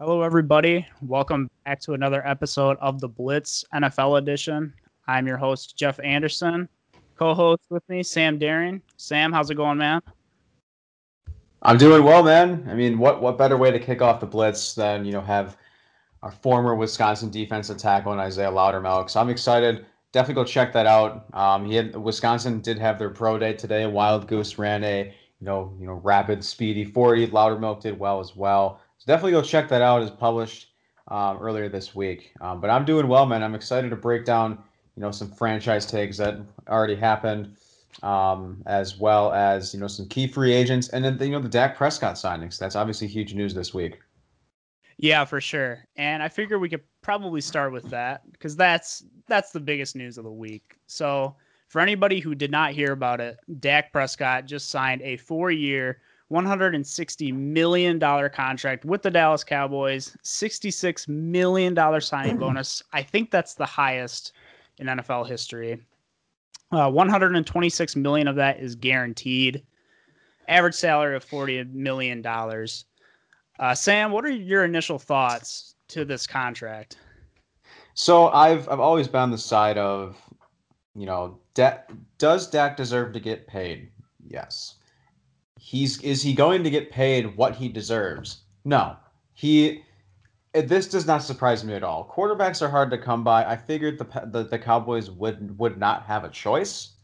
Hello, everybody. Welcome back to another episode of the Blitz NFL edition. I'm your host, Jeff Anderson. Co host with me, Sam Dehring. Sam, how's it going, man? I'm doing well, man. I mean, what, what better way to kick off the Blitz than, you know, have our former Wisconsin defensive tackle and Isaiah Loudermilk. So I'm excited. Definitely go check that out. Um, he had Wisconsin did have their pro day today. Wildgoose ran a you know you know rapid speedy 40. Loudermilk did well as well definitely go check that out. It's published um, earlier this week. Um, but I'm doing well, man. I'm excited to break down, you know, some franchise tags that already happened, um, as well as you know some key free agents, and then you know the Dak Prescott signings. That's obviously huge news this week. Yeah, for sure. And I figure we could probably start with that because that's that's the biggest news of the week. So for anybody who did not hear about it, Dak Prescott just signed a four-year, $160 million contract with the Dallas Cowboys, $66 million signing bonus. I think that's the highest in NFL history. Uh, 126 million of that is guaranteed. Average salary of 40 million dollars. Uh, Sam, what are your initial thoughts to this contract? So I've I've always been on the side of, you know, Dak, does Dak deserve to get paid? Yes he's is he going to get paid what he deserves? No. He this does not surprise me at all. Quarterbacks are hard to come by. I figured the the, the Cowboys would would not have a choice.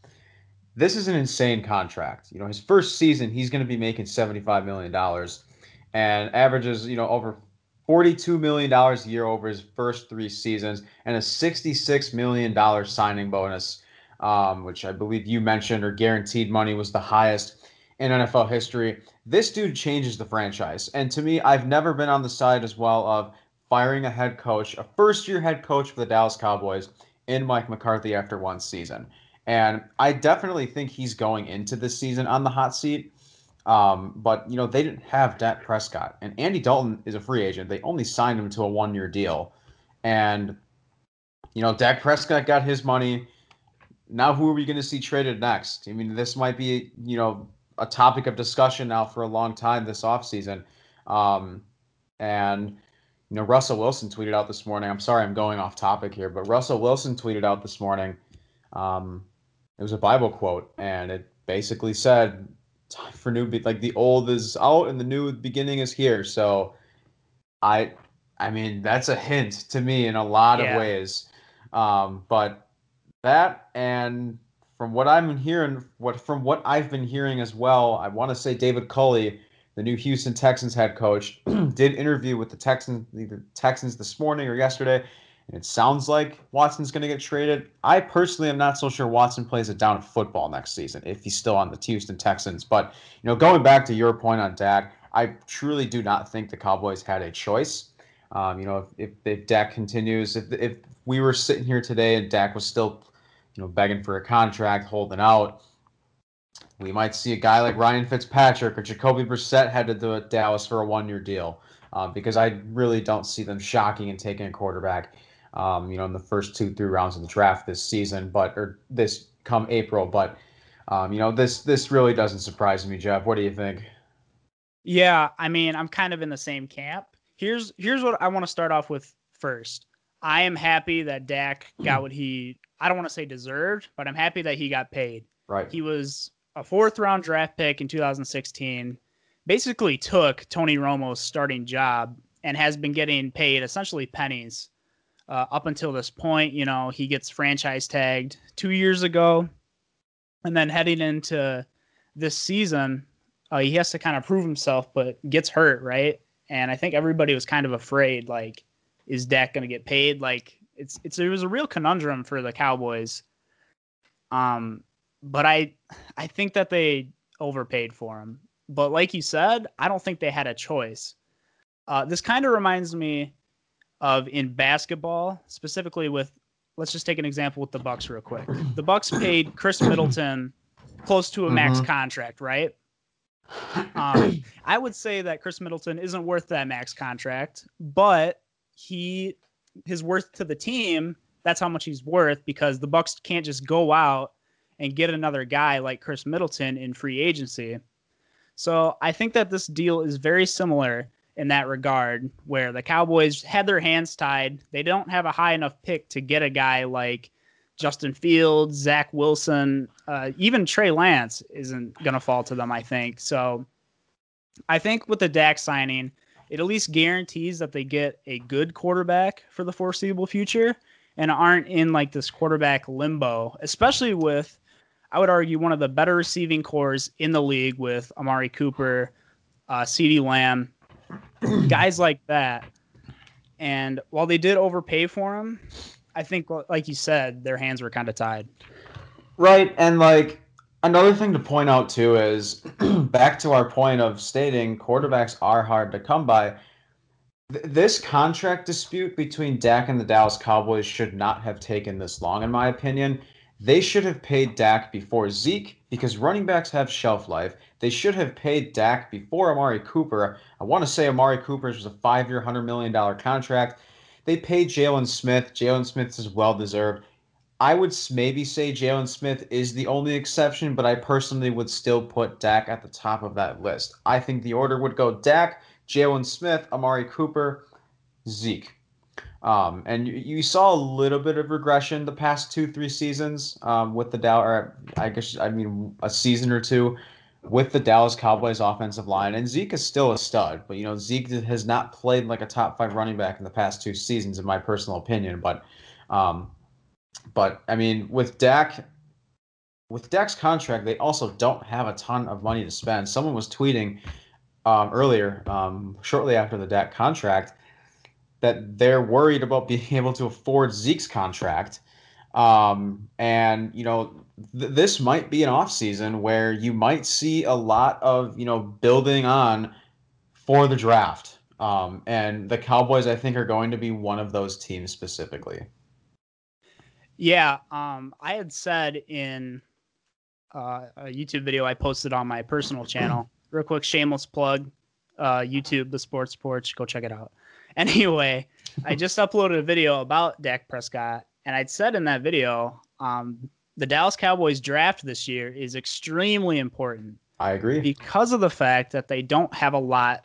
This is an insane contract. You know, his first season he's going to be making 75 million dollars and averages, you know, over 42 million dollars a year over his first 3 seasons and a 66 million dollar signing bonus um, which I believe you mentioned or guaranteed money was the highest in NFL history. This dude changes the franchise. And to me, I've never been on the side as well of firing a head coach, a first year head coach for the Dallas Cowboys in Mike McCarthy after one season. And I definitely think he's going into this season on the hot seat. Um, but you know they didn't have Dak Prescott, and Andy Dalton is a free agent. They only signed him to a one-year deal, and you know Dak Prescott got his money. Now who are we going to see traded next? I mean, this might be you know a topic of discussion now for a long time this offseason. Um, and, you know, Russell Wilson tweeted out this morning. I'm sorry I'm going off topic here, but Russell Wilson tweeted out this morning. Um, it was a Bible quote, and it basically said, time for new, be- like the old is out and the new beginning is here. So I, I mean, that's a hint to me in a lot yeah. of ways. Um, but that and from what I'm hearing, what from what I've been hearing as well, I want to say David Culley, the new Houston Texans head coach, did interview with the Texans, the Texans this morning or yesterday, and it sounds like Watson's going to get traded. I personally am not so sure Watson plays it down in football next season if he's still on the Houston Texans. But you know, going back to your point on Dak, I truly do not think the Cowboys had a choice. Um, you know, if, if, if Dak continues, if if we were sitting here today and Dak was still you know, begging for a contract, holding out. We might see a guy like Ryan Fitzpatrick or Jacoby Brissett headed to Dallas for a one-year deal, uh, because I really don't see them shocking and taking a quarterback, um, you know, in the first two, three rounds of the draft this season, but or this come April. But um, you know, this this really doesn't surprise me, Jeff. What do you think? Yeah, I mean, I'm kind of in the same camp. Here's here's what I want to start off with first. I am happy that Dak got what he I don't want to say deserved, but I'm happy that he got paid. Right. He was a fourth round draft pick in 2016. Basically took Tony Romo's starting job and has been getting paid essentially pennies uh, up until this point. You know, he gets franchise tagged two years ago, and then heading into this season, uh, he has to kind of prove himself, but gets hurt, right? And I think everybody was kind of afraid, like, is Dak going to get paid? Like, it's it's it was a real conundrum for the Cowboys. Um, but I I think that they overpaid for him. But like you said, I don't think they had a choice. Uh, this kind of reminds me of in basketball, specifically with let's just take an example with the Bucks real quick. The Bucks paid Khris Middleton close to a max mm-hmm. contract, right? Um, I would say that Khris Middleton isn't worth that max contract, but he his worth to the team, that's how much he's worth because the Bucks can't just go out and get another guy like Khris Middleton in free agency. So I think that this deal is very similar in that regard, where the Cowboys had their hands tied. They don't have a high enough pick to get a guy like Justin Fields, Zach Wilson, uh, even Trey Lance isn't going to fall to them, I think. So I think with the Dak signing, it at least guarantees that they get a good quarterback for the foreseeable future and aren't in like this quarterback limbo, especially with, I would argue, one of the better receiving cores in the league with Amari Cooper, uh, CeeDee Lamb, guys like that. And while they did overpay for him, I think, like you said, their hands were kind of tied. Right. And like another thing to point out too is back to our point of stating quarterbacks are hard to come by. this contract dispute between Dak and the Dallas Cowboys should not have taken this long, in my opinion. They should have paid Dak before Zeke because running backs have shelf life. They should have paid Dak before Amari Cooper. I want to say Amari Cooper's was a five year, $100 million contract. They paid Jalen Smith. Jalen Smith is well deserved. I would maybe say Jalen Smith is the only exception, but I personally would still put Dak at the top of that list. I think the order would go Dak, Jalen Smith, Amari Cooper, Zeke. Um, and you, you, saw a little bit of regression the past two, three seasons um, with the Dallas, I guess, I mean, a season or two with the Dallas Cowboys offensive line. And Zeke is still a stud, but, you know, Zeke has not played like a top five running back in the past two seasons, in my personal opinion. But, um, but I mean, with Dak, with Dak's contract, they also don't have a ton of money to spend. Someone was tweeting um, earlier, um, shortly after the Dak contract, that they're worried about being able to afford Zeke's contract. Um, and you know, th- this might be an off season where you might see a lot of you know building on for the draft. Um, and the Cowboys, I think, are going to be one of those teams specifically. Yeah, um, I had said in uh, a YouTube video I posted on my personal channel. Real quick, shameless plug. Uh, YouTube, the Sports Porch. Go check it out. Anyway, I just uploaded a video about Dak Prescott, and I'd said in that video, um, the Dallas Cowboys draft this year is extremely important. I agree because of the fact that they don't have a lot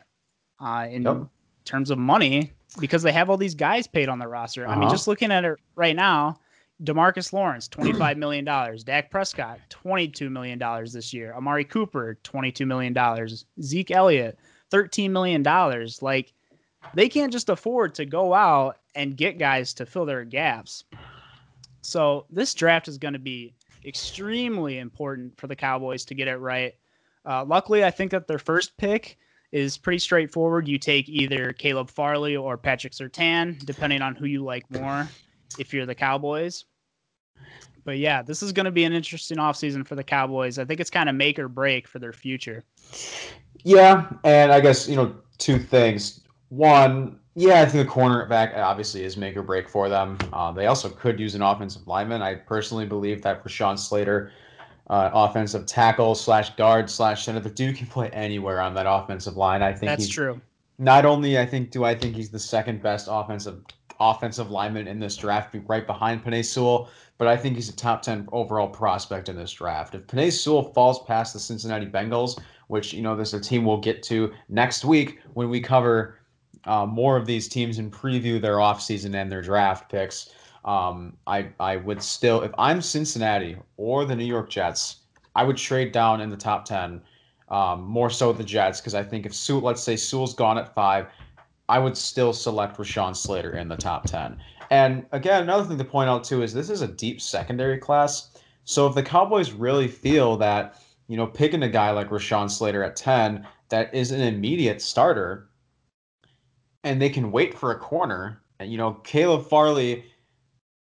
uh, in yep. terms of money because they have all these guys paid on the roster. Uh-huh. I mean, uh-huh. just looking at it right now, Demarcus Lawrence, $25 million. Dak Prescott, $22 million this year. Amari Cooper, $22 million. Zeke Elliott, $13 million. Like, they can't just afford to go out and get guys to fill their gaps. So, this draft is going to be extremely important for the Cowboys to get it right. Uh, luckily, I think that their first pick is pretty straightforward. You take either Caleb Farley or Patrick Surtain, depending on who you like more if you're the Cowboys. But yeah, this is going to be an interesting offseason for the Cowboys. I think it's kind of make or break for their future. Yeah, and I guess, you know, two things. One, yeah, I think the cornerback obviously is make or break for them. Uh, they also could use an offensive lineman. I personally believe that Rashawn Slater, uh, offensive tackle slash guard slash center, the dude can play anywhere on that offensive line. I think that's true. Not only I think do I think he's the second best offensive offensive lineman in this draft, right behind Penei Sewell, but I think he's a top 10 overall prospect in this draft. If Penei Sewell falls past the Cincinnati Bengals, which, you know, this is a team we'll get to next week when we cover uh, more of these teams and preview their offseason and their draft picks, um, I, I would still, if I'm Cincinnati or the New York Jets, I would trade down in the top 10, um, more so the Jets, because I think if Sewell, let's say Sewell's gone at five, I would still select Rashawn Slater in the top 10. And again, another thing to point out too is this is a deep secondary class. So if the Cowboys really feel that, you know, picking a guy like Rashawn Slater at 10 that is an immediate starter and they can wait for a corner, and you know, Caleb Farley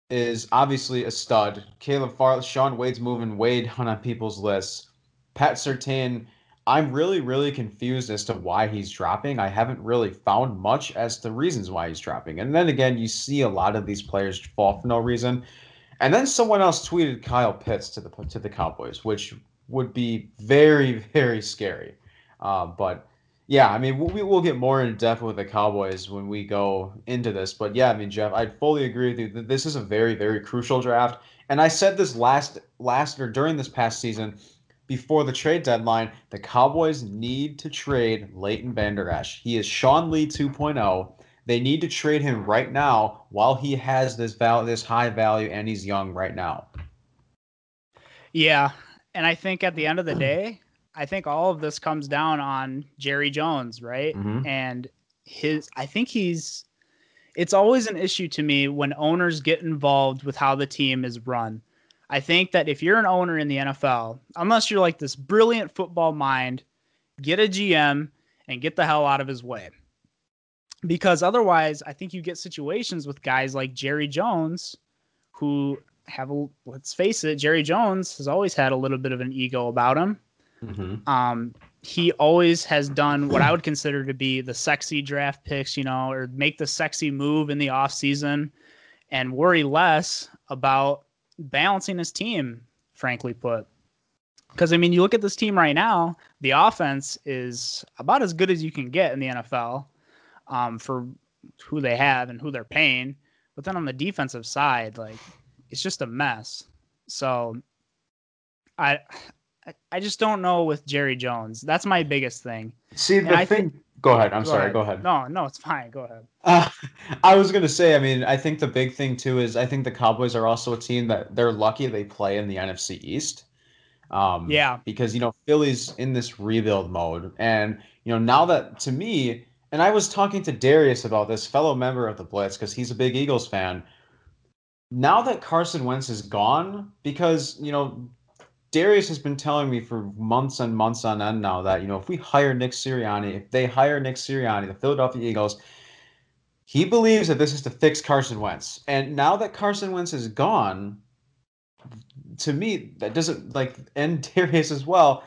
is obviously a stud. Caleb Farley, Shaun Wade's moving Wade down on people's lists. Pat Surtain I'm really, really confused as to why he's dropping. I haven't really found much as to reasons why he's dropping. And then again, you see a lot of these players fall for no reason. And then someone else tweeted Kyle Pitts to the to the Cowboys, which would be very, very scary. Uh, but yeah, I mean, we, will get more in depth with the Cowboys when we go into this. But yeah, I mean, Jeff, I fully agree with you that this is a very, very crucial draft. And I said this last last or during this past season before the trade deadline, the Cowboys need to trade Leighton Vander Esch. He is Sean Lee 2.0. They need to trade him right now while he has this val- this high value and he's young right now. Yeah, and I think at the end of the day, I think all of this comes down on Jerry Jones, right? Mhm. And his I think he's it's always an issue to me when owners get involved with how the team is run. I think that if you're an owner in the NFL, unless you're like this brilliant football mind, get a GM and get the hell out of his way. Because otherwise, I think you get situations with guys like Jerry Jones who have a let's face it, Jerry Jones has always had a little bit of an ego about him. Mm-hmm. Um, he always has done what I would consider to be the sexy draft picks, you know, or make the sexy move in the offseason and worry less about balancing his team, frankly put. Because, I mean, you look at this team right now, the offense is about as good as you can get in the NFL um, for who they have and who they're paying. But then on the defensive side, like, it's just a mess. So I. I- just don't know with Jerry Jones. That's my biggest thing. See, the I thing. Go ahead. I'm Go sorry. ahead. Go ahead. No, no, it's fine. Go ahead. Uh, I was gonna say, I mean, I think the big thing too is I think the Cowboys are also a team that they're lucky they play in the NFC East. Um, Yeah. Because you know Philly's in this rebuild mode, and you know now that to me, and I was talking to Darius about this fellow member of the Blitz because he's a big Eagles fan. Now that Carson Wentz is gone, because you know Darius has been telling me for months and months on end now that you know if we hire Nick Sirianni, if they hire Nick Sirianni, the Philadelphia Eagles, he believes that this is to fix Carson Wentz. And now that Carson Wentz is gone, to me that doesn't like and Darius as well.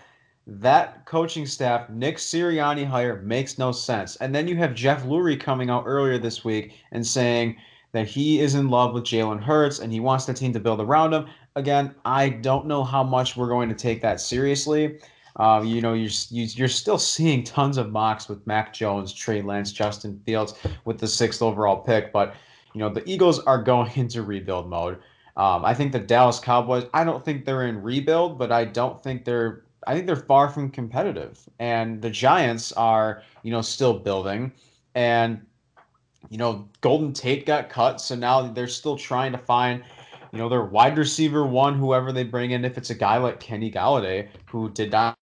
That coaching staff, Nick Sirianni hire makes no sense. And then you have Jeff Lurie coming out earlier this week and saying that he is in love with Jalen Hurts and he wants the team to build around him again, I don't know how much we're going to take that seriously. Um, you know, you're you, you're still seeing tons of mocks with Mac Jones, Trey Lance, Justin Fields with the sixth overall pick, but you know the Eagles are going into rebuild mode. Um, I think the Dallas Cowboys. I don't think they're in rebuild, but I don't think they're. I think they're far from competitive, and the Giants are, you know, still building, and you know, Golden Tate got cut, so now they're still trying to find you know, their wide receiver one, whoever they bring in, if it's a guy like Kenny Golladay, who did not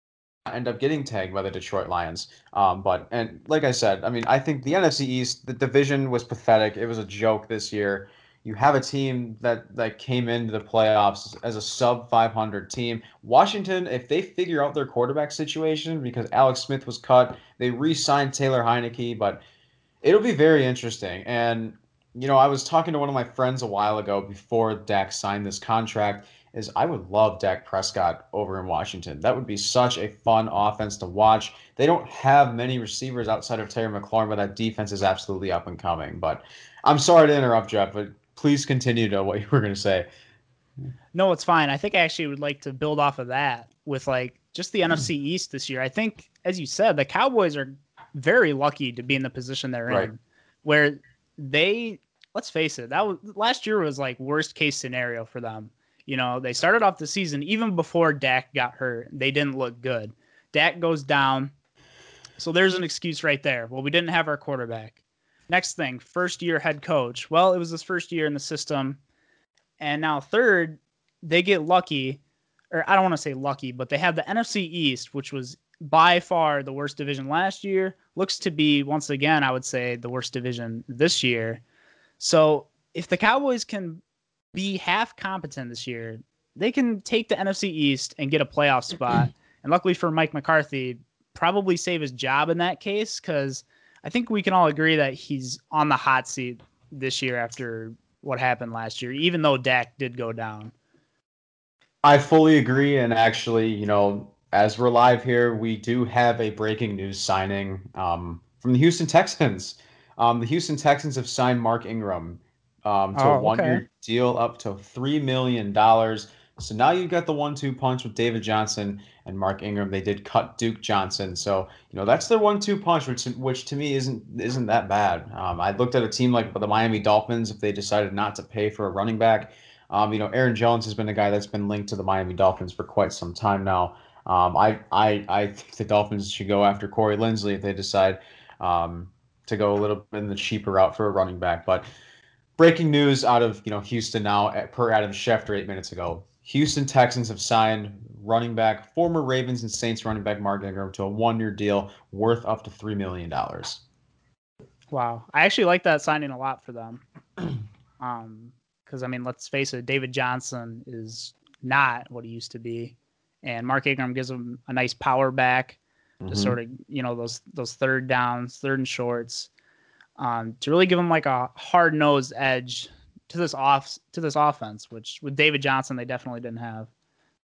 end up getting tagged by the Detroit Lions. Um, but and like I said, I mean, I think the NFC East, the division was pathetic. It was a joke this year. You have a team that that came into the playoffs as a sub 500 team. Washington, if they figure out their quarterback situation, because Alex Smith was cut, they re-signed Taylor Heinicke, but it'll be very interesting. And you know, I was talking to one of my friends a while ago before Dak signed this contract. Is I would love Dak Prescott over in Washington. That would be such a fun offense to watch. They don't have many receivers outside of Terry McLaurin, but that defense is absolutely up and coming. But I'm sorry to interrupt, Jeff, but please continue to what you were going to say. No, it's fine. I think I actually would like to build off of that with like just the NFC hmm. East this year. I think, as you said, the Cowboys are very lucky to be in the position they're Right. in, where they let's face it, that was last year was like worst case scenario for them. You know, they started off the season even before Dak got hurt. They didn't look good. Dak goes down. So there's an excuse right there. Well, we didn't have our quarterback. Next thing, first year head coach. Well, it was his first year in the system. And now third, they get lucky, or I don't want to say lucky, but they have the NFC East, which was by far the worst division last year. Looks to be once again, I would say, the worst division this year. So if the Cowboys can be half competent this year, they can take the NFC East and get a playoff spot. and luckily for Mike McCarthy, probably save his job in that case because I think we can all agree that he's on the hot seat this year after what happened last year, even though Dak did go down. I fully agree. And actually, you know, as we're live here, we do have a breaking news signing um, from the Houston Texans. Um, the Houston Texans have signed Mark Ingram um, to Oh, a one year okay. deal up to $3 million. So now you've got the one two punch with David Johnson and Mark Ingram. They did cut Duke Johnson. So, you know, that's their one two punch, which which to me isn't isn't that bad. Um, I looked at a team like the Miami Dolphins if they decided not to pay for a running back. Um, you know, Aaron Jones has been a guy that's been linked to the Miami Dolphins for quite some time now. Um, I, I, I think the Dolphins should go after Corey Linsley if they decide um, to go a little in the cheaper route for a running back. But breaking news out of you know Houston now, per Adam Schefter eight minutes ago. Houston Texans have signed running back, former Ravens and Saints running back Mark Ingram to a one-year deal worth up to three million dollars. Wow, I actually like that signing a lot for them. Um, because I mean, let's face it, David Johnson is not what he used to be, and Mark Ingram gives him a nice power back mm-hmm. to sort of you know those those third downs, third and shorts, um, to really give them like a hard nosed edge to this off to this offense, which with David Johnson they definitely didn't have.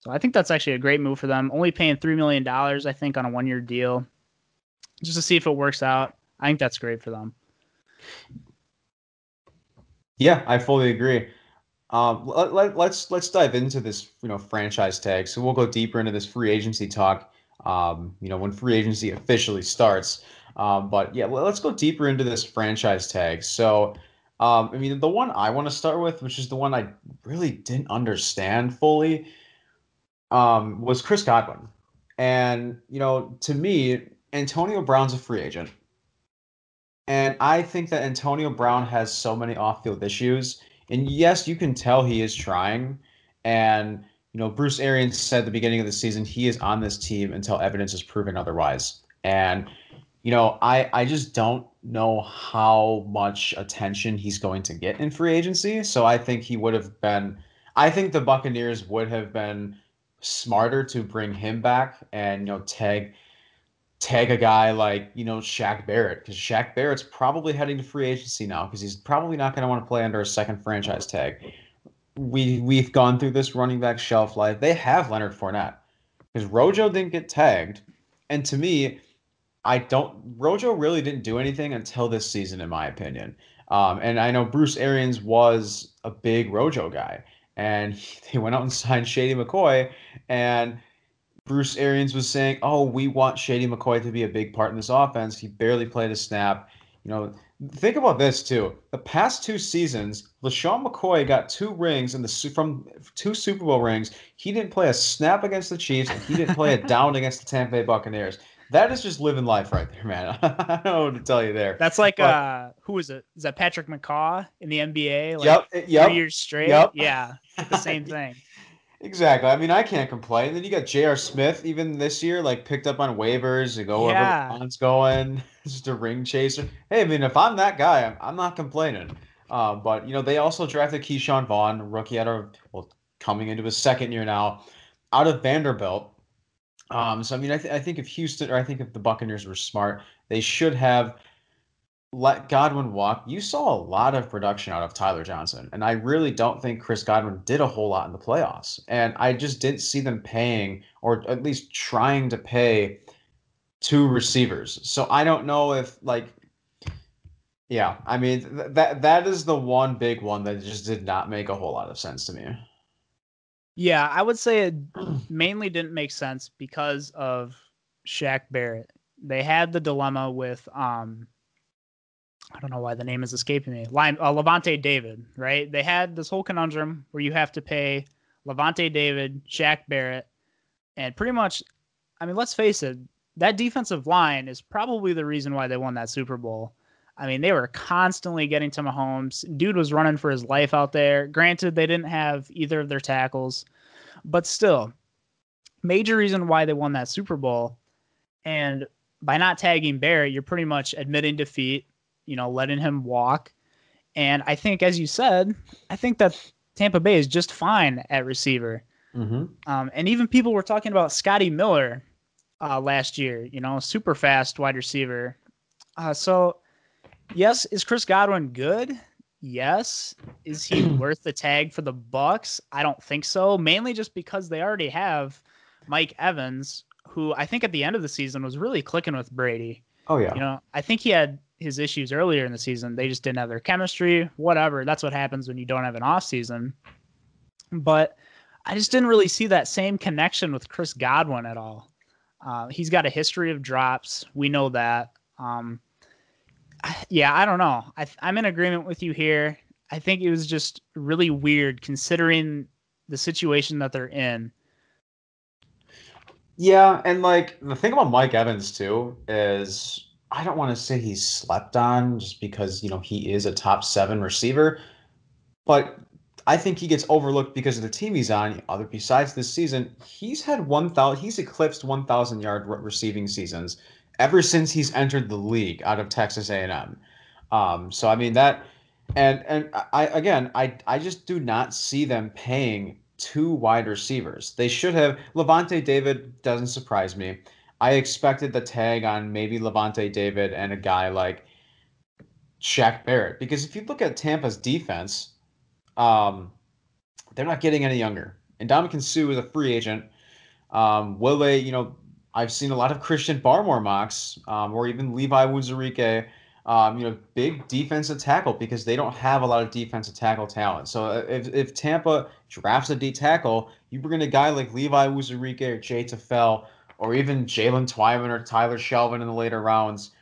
So I think that's actually a great move for them. Only paying three million dollars, I think, on a one year deal, just to see if it works out. I think that's great for them. Yeah, I fully agree. Um, let, let, let's let's dive into this, you know, franchise tag. So we'll go deeper into this free agency talk. Um, you know, when free agency officially starts. Um, but yeah, let's go deeper into this franchise tag. So, um, I mean, the one I want to start with, which is the one I really didn't understand fully, um, was Chris Godwin. And you know, to me, Antonio Brown's a free agent. And I think that Antonio Brown has so many off-field issues. And yes, you can tell he is trying. And you know, Bruce Arians said at the beginning of the season he is on this team until evidence is proven otherwise. And you know, I I just don't know how much attention he's going to get in free agency. So I think he would have been I think the Buccaneers would have been smarter to bring him back and you know tag tag a guy like you know Shaq Barrett because Shaq Barrett's probably heading to free agency now because he's probably not going to want to play under a second franchise tag. We we've gone through this running back shelf life. They have Leonard Fournette because Rojo didn't get tagged, and to me, I don't. Rojo really didn't do anything until this season, in my opinion. Um, and I know Bruce Arians was a big Rojo guy, and he, they went out and signed Shady McCoy, and Bruce Arians was saying, "Oh, we want Shady McCoy to be a big part in this offense." He barely played a snap. You know, think about this too. The past two seasons, LeSean McCoy got two rings in the from two Super Bowl rings. He didn't play a snap against the Chiefs. and he didn't play a down against the Tampa Bay Buccaneers. That is just living life right there, man. I don't know what to tell you there. That's like but, uh, who is it? Is that Patrick McCaw in the NBA? Like yep, yep. Three years straight. Yep. Yeah, the same thing. Exactly. I mean, I can't complain. And then you got J.R. Smith even this year, like picked up on waivers to go yeah. wherever LeBron's going, just a ring chaser. Hey, I mean, if I'm that guy, I'm, I'm not complaining. Uh, but you know, they also drafted Ke'Shawn Vaughn, rookie out of well, coming into his second year now, out of Vanderbilt. Um, so I mean, I, th- I think if Houston or I think if the Buccaneers were smart, they should have let Godwin walk, you saw a lot of production out of Tyler Johnson. And I really don't think Chris Godwin did a whole lot in the playoffs. And I just didn't see them paying or at least trying to pay two receivers. So I don't know if like yeah, I mean th- that that is the one big one that just did not make a whole lot of sense to me. Yeah, I would say it mainly didn't make sense because of Shaq Barrett. They had the dilemma with um I don't know why the name is escaping me. Line, uh, Lavonte David, right? They had this whole conundrum where you have to pay Lavonte David, Shaq Barrett, and pretty much, I mean, let's face it, that defensive line is probably the reason why they won that Super Bowl. I mean, they were constantly getting to Mahomes. Dude was running for his life out there. Granted, they didn't have either of their tackles, but still, major reason why they won that Super Bowl. And by not tagging Barrett, you're pretty much admitting defeat you know, letting him walk. And I think, as you said, I think that Tampa Bay is just fine at receiver. Mm-hmm. Um, and even people were talking about Scotty Miller uh, last year, you know, super fast wide receiver. Uh, so, yes, is Chris Godwin good? Yes. Is he worth the tag for the Bucks? I don't think so. Mainly just because they already have Mike Evans, who I think at the end of the season was really clicking with Brady. Oh yeah. You know, I think he had his issues earlier in the season. They just didn't have their chemistry, whatever. That's what happens when you don't have an off season. But I just didn't really see that same connection with Chris Godwin at all. Uh, he's got a history of drops. We know that. Um, yeah, I don't know. I, I'm in agreement with you here. I think it was just really weird considering the situation that they're in. Yeah, and like the thing about Mike Evans too is I don't want to say he's slept on just because, you know, he is a top seven receiver, but I think he gets overlooked because of the team he's on. Other besides this season, he's had 1,000, he's eclipsed 1,000 yard receiving seasons ever since he's entered the league out of Texas A&M. Um, so I mean that, and and I again I I just do not see them paying two wide receivers. They should have. Lavonte David doesn't surprise me. I expected the tag on maybe Lavonte David and a guy like Shaq Barrett because if you look at Tampa's defense, um, they're not getting any younger. And Ndamukong Suh is a free agent. Um, will they? You know, I've seen a lot of Christian Barmore mocks, um, or even Levi Onwuzurike um, you know, big defensive tackle because they don't have a lot of defensive tackle talent. So uh, if, if Tampa drafts a D tackle, you bring in a guy like Levi Onwuzurike or Jay Tufele or even Jaylen Twyman or Tyler Shelvin in the later rounds.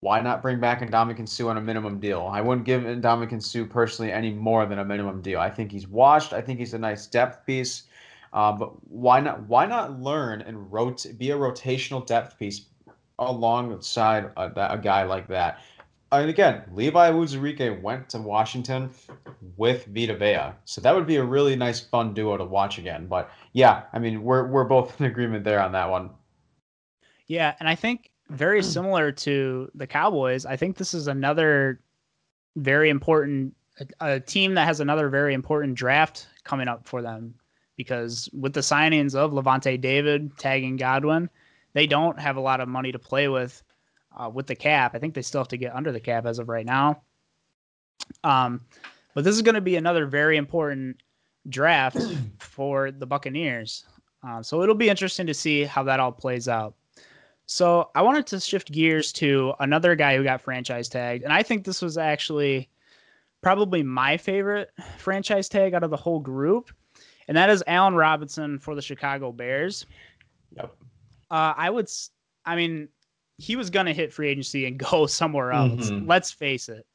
Why not bring back Ndamukong Suh on a minimum deal? I wouldn't give Ndamukong Suh personally any more than a minimum deal. I think he's washed. I think he's a nice depth piece. Uh, but why not? Why not learn and rot- be a rotational depth piece alongside a, a guy like that. And again, Levi Wuzurike went to Washington with Vita Vea, so that would be a really nice, fun duo to watch again. But yeah, I mean, we're we're both in agreement there on that one. Yeah, and I think very similar to the Cowboys, I think this is another very important a, a team that has another very important draft coming up for them because with the signings of Lavonte David tagging Godwin, they don't have a lot of money to play with uh, with the cap. I think they still have to get under the cap as of right now. Um, but this is going to be another very important draft for the Buccaneers. Uh, so it'll be interesting to see how that all plays out. So I wanted to shift gears to another guy who got franchise tagged, and I think this was actually probably my favorite franchise tag out of the whole group, and that is Allen Robinson for the Chicago Bears. Yep. Uh, I would, I mean, he was going to hit free agency and go somewhere else. Mm-hmm. Let's face it.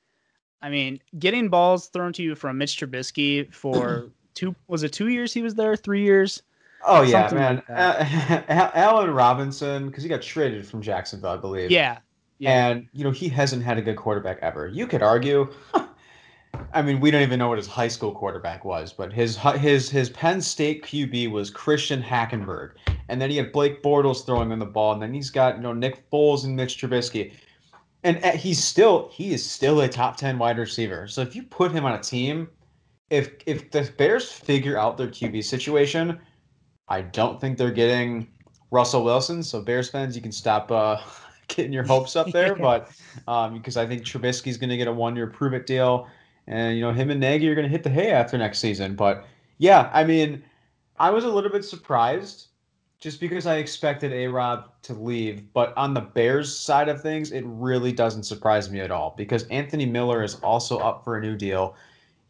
I mean, getting balls thrown to you from Mitch Trubisky for two was it two years he was there, three years? Oh yeah, man. Like uh, Allen Robinson because he got traded from Jacksonville, I believe. Yeah. Yeah. And you know he hasn't had a good quarterback ever. You could argue I mean, we don't even know what his high school quarterback was, but his his his Penn State QB was Christian Hackenberg, and then he had Blake Bortles throwing him the ball, and then he's got you know Nick Foles and Mitch Trubisky, and uh, he's still he is still a top ten wide receiver. So if you put him on a team, if if the Bears figure out their QB situation, I don't think they're getting Russell Wilson. So Bears fans, you can stop uh, getting your hopes up there, but um, because I think Trubisky's going to get a one year prove it deal and you know him and Nagy are going to hit the hay after next season. But yeah, I mean, I was a little bit surprised just because I expected A Rob to leave. But on the Bears side of things, it really doesn't surprise me at all because Anthony Miller is also up for a new deal.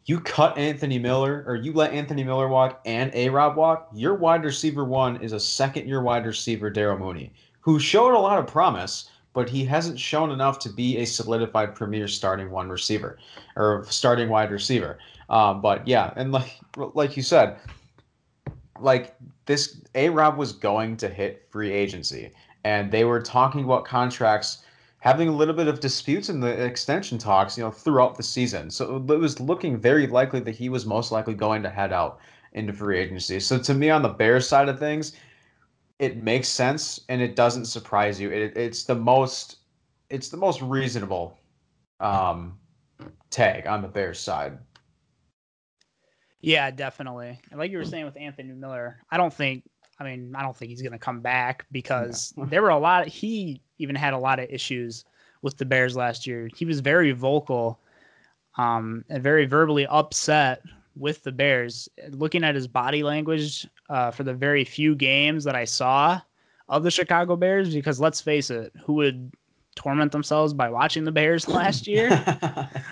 You cut Anthony Miller or you let Anthony Miller walk and A Rob walk, your wide receiver one is a second year wide receiver, Darnell Mooney, who showed a lot of promise but he hasn't shown enough to be a solidified premier starting one receiver or starting wide receiver. Um, but yeah, and like like you said, like this A Rob was going to hit free agency, and they were talking about contracts having a little bit of disputes in the extension talks, you know, throughout the season. So it was looking very likely that he was most likely going to head out into free agency. So to me, on the Bears side of things, it makes sense and it doesn't surprise you. It, it's the most it's the most reasonable um, tag on the Bears side. Yeah, definitely. And like you were saying with Anthony Miller, I don't think I mean, I don't think he's going to come back because no. there were a lot of, he even had a lot of issues with the Bears last year. He was very vocal um, and very verbally upset with the Bears. Looking at his body language uh, for the very few games that I saw of the Chicago Bears, because let's face it, who would torment themselves by watching the Bears last year?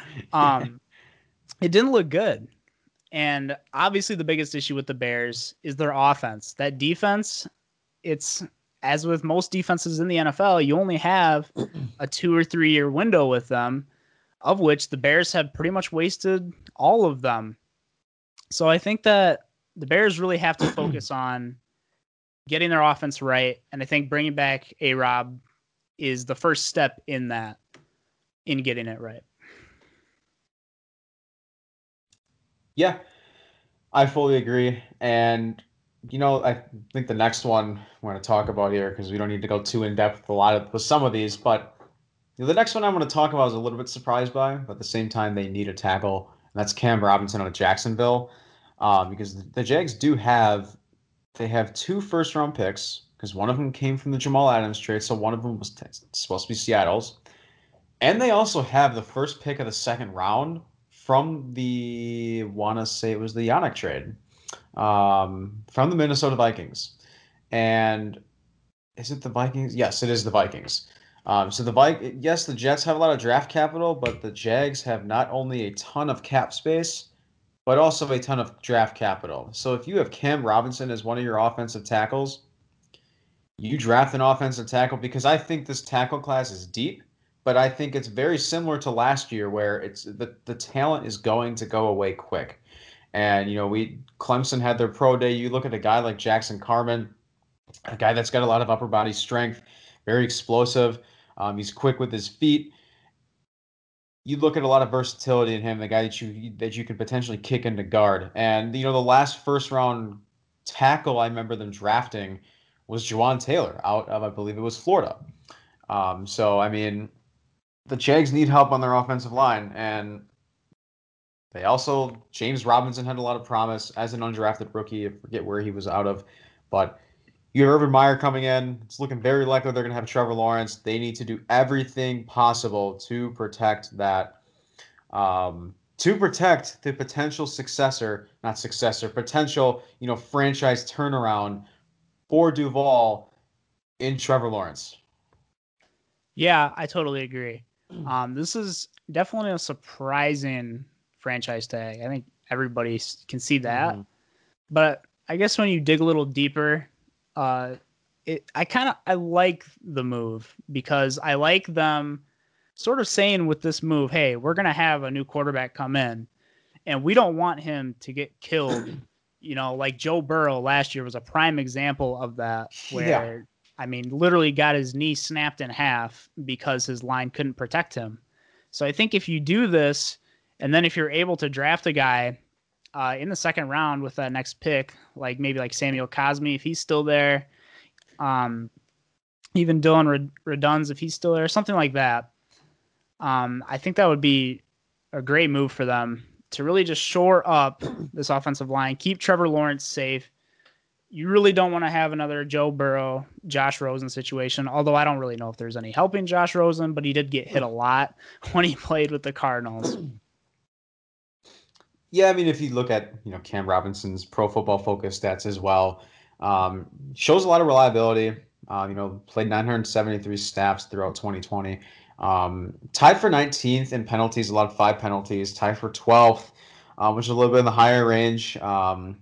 um, it didn't look good. And obviously, the biggest issue with the Bears is their offense. That defense, it's as with most defenses in the NFL, you only have a two or three year window with them, of which the Bears have pretty much wasted all of them. So I think that the Bears really have to focus on getting their offense right, and I think bringing back A Rob is the first step in that, in getting it right. Yeah, I fully agree. And, you know, I think the next one we're going to talk about here, because we don't need to go too in depth with a lot of with some of these, but you know, the next one I want to talk about is a little bit surprised by, but at the same time, they need a tackle, and that's Cam Robinson out of Jacksonville. Um, because the Jags do have they have two first round picks because one of them came from the Jamal Adams trade, so one of them was t- supposed to be Seattle's, and they also have the first pick of the second round from the want to say it was the Yannick trade um, from the Minnesota Vikings, and is it the Vikings? Yes, it is the Vikings. Um, so the Vik- yes, the Jets have a lot of draft capital, but the Jags have not only a ton of cap space but also a ton of draft capital. So if you have Cam Robinson as one of your offensive tackles, you draft an offensive tackle because I think this tackle class is deep, but I think it's very similar to last year where it's the, the talent is going to go away quick. And you know, we Clemson had their pro day. You look at a guy like Jackson Carman, a guy that's got a lot of upper body strength, very explosive. Um, he's quick with his feet you look at a lot of versatility in him, the guy that you that you could potentially kick into guard. And you know, the last first round tackle I remember them drafting was Jawaan Taylor out of I believe it was Florida. Um, so I mean, the Jags need help on their offensive line, and they also James Robinson had a lot of promise as an undrafted rookie. I forget where he was out of, but you have Urban Meyer coming in. It's looking very likely they're going to have Trevor Lawrence. They need to do everything possible to protect that, um, to protect the potential successor, not successor, potential, you know, franchise turnaround for Duval in Trevor Lawrence. Yeah, I totally agree. Um, this is definitely a surprising franchise tag. I think everybody can see that. Mm-hmm. But I guess when you dig a little deeper, uh, it, I kind of I like the move because I like them sort of saying with this move, hey, we're gonna have a new quarterback come in, and we don't want him to get killed. you know, like Joe Burrow last year was a prime example of that, where yeah. I mean, literally got his knee snapped in half because his line couldn't protect him. So I think if you do this, and then if you're able to draft a guy uh, in the second round with that next pick, like maybe like Samuel Cosmi if he's still there, um, even Dillon Radunz if he's still there, something like that. Um, I think that would be a great move for them to really just shore up this offensive line, keep Trevor Lawrence safe. You really don't want to have another Joe Burrow, Josh Rosen situation. Although I don't really know if there's any helping Josh Rosen, but he did get hit a lot when he played with the Cardinals. Yeah, I mean, if you look at you know Cam Robinson's Pro Football Focus stats as well, um, shows a lot of reliability. Uh, you know, played 973 snaps throughout 2020. Um, tied for 19th in penalties, a lot of five penalties. Tied for 12th, uh, which is a little bit in the higher range. Um,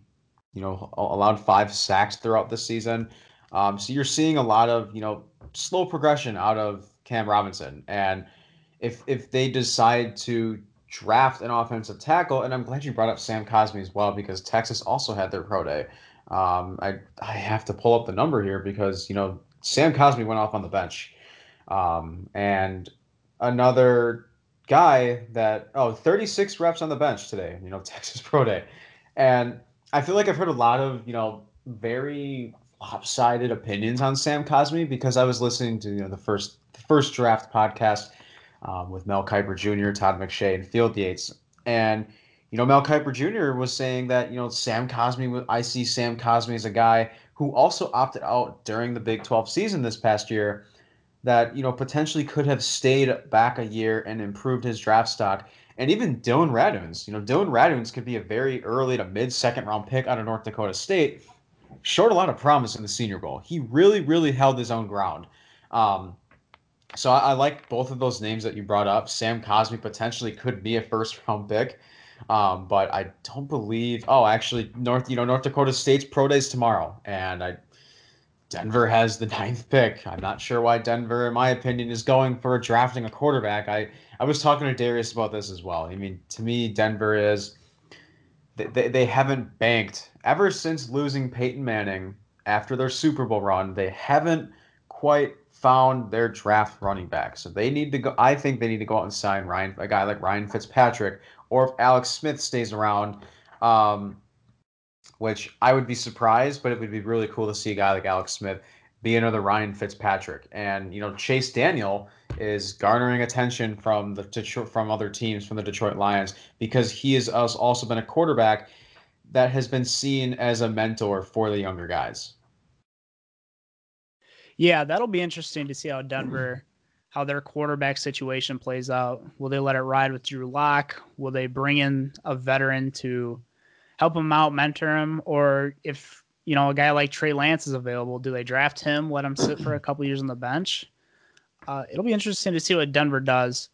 you know, allowed five sacks throughout the season. Um, so you're seeing a lot of you know slow progression out of Cam Robinson, and if if they decide to draft an offensive tackle. And I'm glad you brought up Sam Cosmi as well because Texas also had their pro day. Um, I I have to pull up the number here because you know Sam Cosmi went off on the bench, um, and another guy that oh 36 reps on the bench today. You know Texas pro day, and I feel like I've heard a lot of you know very lopsided opinions on Sam Cosmi because I was listening to you know the first the first draft podcast um, with Mel Kiper Jr., Todd McShay, and Field Yates. And, you know, Mel Kiper Jr. was saying that, you know, Sam Cosmi, I see Sam Cosmi as a guy who also opted out during the Big 12 season this past year that, you know, potentially could have stayed back a year and improved his draft stock. And even Dillon Radunz, you know, Dillon Radunz could be a very early to mid second round pick out of North Dakota State. Showed a lot of promise in the Senior Bowl. He really, really held his own ground. Um, so I, I, like both of those names that you brought up. Sam Cosmi potentially could be a first round pick, um, but I don't believe. Oh, actually, North you know North Dakota State's pro days tomorrow, and I Denver has the ninth pick. I'm not sure why Denver, in my opinion, is going for drafting a quarterback. I I was talking to Darius about this as well. I mean, to me, Denver is they, they, they haven't banked ever since losing Peyton Manning after their Super Bowl run, they haven't quite found their draft running back. So they need to go. I think they need to go out and sign Ryan, a guy like Ryan Fitzpatrick, or if Alex Smith stays around, um, which I would be surprised, but it would be really cool to see a guy like Alex Smith be another Ryan Fitzpatrick. And you know, Chase Daniel is garnering attention from the Detroit, from other teams, from the Detroit Lions, because he has also been a quarterback that has been seen as a mentor for the younger guys. Yeah, that'll be interesting to see how Denver, how their quarterback situation plays out. Will they let it ride with Drew Lock? Will they bring in a veteran to help him out, mentor him, or if you know a guy like Trey Lance is available, do they draft him, let him sit for a couple years on the bench? Uh, it'll be interesting to see what Denver does.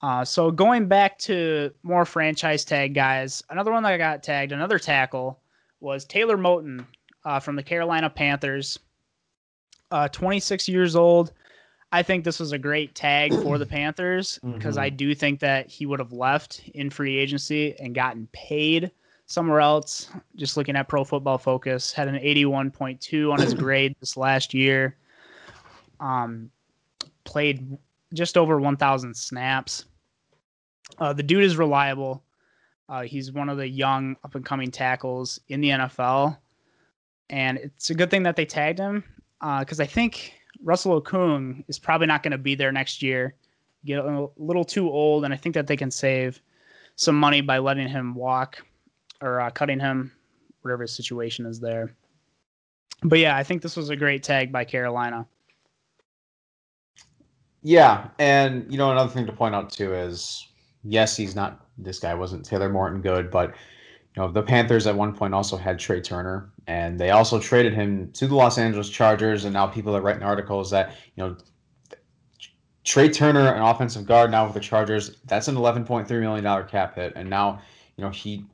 Uh, so going back to more franchise tag guys, another one that I got tagged, another tackle was Taylor Moton uh, from the Carolina Panthers. Uh, 26 years old. I think this was a great tag for the Panthers because mm-hmm. I do think that he would have left in free agency and gotten paid somewhere else. Just looking at Pro Football Focus, had an 81.2 on his grade this last year. Um, played just over 1,000 snaps. Uh, the dude is reliable. Uh, he's one of the young up and coming tackles in the NFL, and it's a good thing that they tagged him because uh, I think Russell Okung is probably not going to be there next year. Get a little too old, and I think that they can save some money by letting him walk or uh, cutting him, whatever his situation is there. But yeah, I think this was a great tag by Carolina. Yeah, and you know another thing to point out too is yes, he's not. This guy wasn't Taylor Moton good, but you know the Panthers at one point also had Trai Turner, and they also traded him to the Los Angeles Chargers. And now people are writing articles that you know Trai Turner, an offensive guard now with the Chargers, that's an eleven point three million dollar cap hit, and now you know he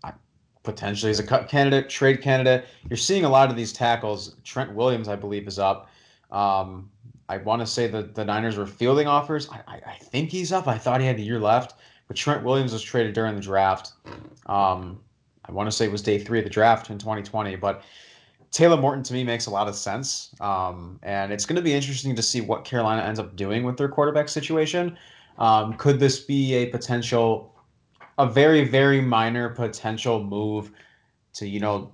potentially as a cut candidate, trade candidate. You're seeing a lot of these tackles. Trent Williams, I believe, is up. Um, I want to say that the Niners were fielding offers. I, I, I, think he's up. I thought he had a year left. But Trent Williams was traded during the draft. Um, I want to say it was day three of the draft in 2020. But Taylor Moton to me makes a lot of sense. Um, and it's going to be interesting to see what Carolina ends up doing with their quarterback situation. Um, could this be a potential, a very, very minor potential move to, you know,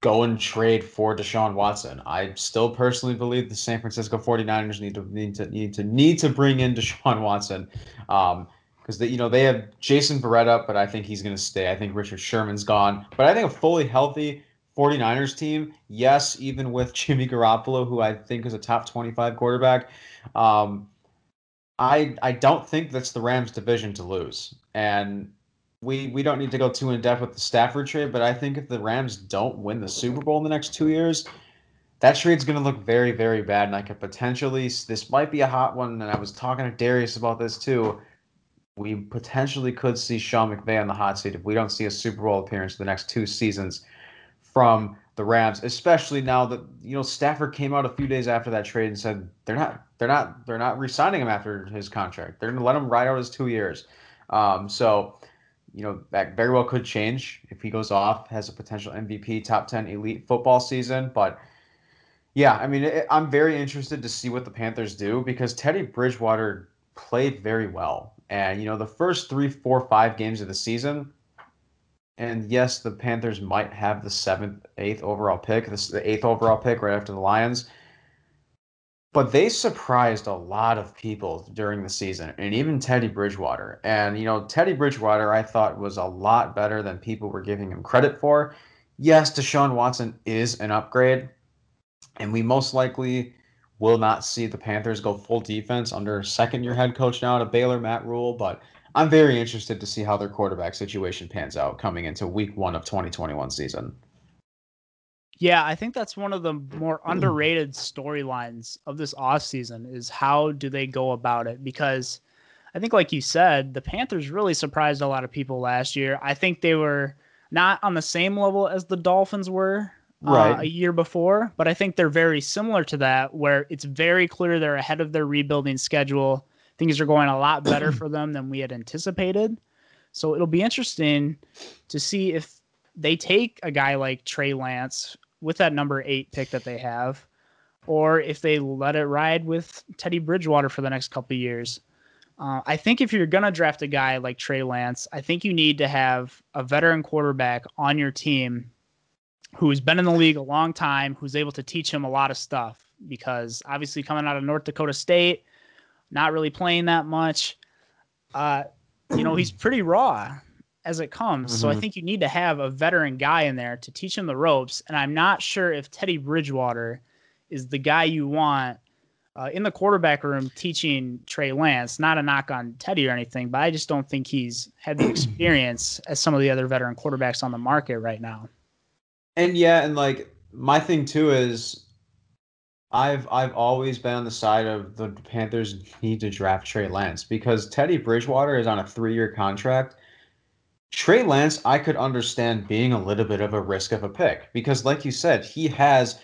go and trade for Deshaun Watson? I still personally believe the San Francisco 49ers need to need to need to need to bring in Deshaun Watson. Um, because you know they have Jason Verrett, but I think he's going to stay. I think Richard Sherman's gone, but I think a fully healthy 49ers team, yes, even with Jimmy Garoppolo, who I think is a top 25 quarterback, um, I I don't think that's the Rams division to lose. And we we don't need to go too in depth with the Stafford trade, but I think if the Rams don't win the Super Bowl in the next two years, that trade's going to look very very bad, and I could potentially this might be a hot one. And I was talking to Darius about this too we potentially could see Sean McVay on the hot seat if we don't see a Super Bowl appearance the next two seasons from the Rams, especially now that you know Stafford came out a few days after that trade and said they're not they're not they're not re-signing him after his contract. They're going to let him ride out his two years. Um, so you know that very well could change if he goes off has a potential MVP top ten elite football season, but. Yeah, I mean, it, I'm very interested to see what the Panthers do because Teddy Bridgewater played very well. And, you know, the first three, four, five games of the season, and yes, the Panthers might have the seventh, eighth overall pick, this the eighth overall pick right after the Lions. But they surprised a lot of people during the season, and even Teddy Bridgewater. And you know, Teddy Bridgewater, I thought was a lot better than people were giving him credit for. Yes, Deshaun Watson is an upgrade, and we most likely will not see the Panthers go full defense under second year head coach now to Baylor Matt Rhule, but I'm very interested to see how their quarterback situation pans out coming into week one of 2021 season. Yeah, I think that's one of the more underrated storylines of this offseason is how do they go about it? Because I think, like you said, the Panthers really surprised a lot of people last year. I think they were not on the same level as the Dolphins were right. uh, a year before, but I think they're very similar to that, where it's very clear they're ahead of their rebuilding schedule. Things are going a lot better for them than we had anticipated. So it'll be interesting to see if they take a guy like Trey Lance with that number eight pick that they have, or if they let it ride with Teddy Bridgewater for the next couple years. Uh, I think if you're to draft a guy like Trey Lance, I think you need to have a veteran quarterback on your team who's been in the league a long time, who's able to teach him a lot of stuff. Because obviously, coming out of North Dakota State, not really playing that much, uh, you know, he's pretty raw as it comes. Mm-hmm. So I mm-hmm. think you need to have a veteran guy in there to teach him the ropes. And I'm not sure if Teddy Bridgewater is the guy you want uh, in the quarterback room teaching Trey Lance. Not a knock on Teddy or anything, but I just don't think he's had the experience as some of the other veteran quarterbacks on the market right now. And yeah, and like my thing too is I've I've always been on the side of the Panthers need to draft Trey Lance because Teddy Bridgewater is on a three year contract Trey Lance, I could understand being a little bit of a risk of a pick because, like you said, he has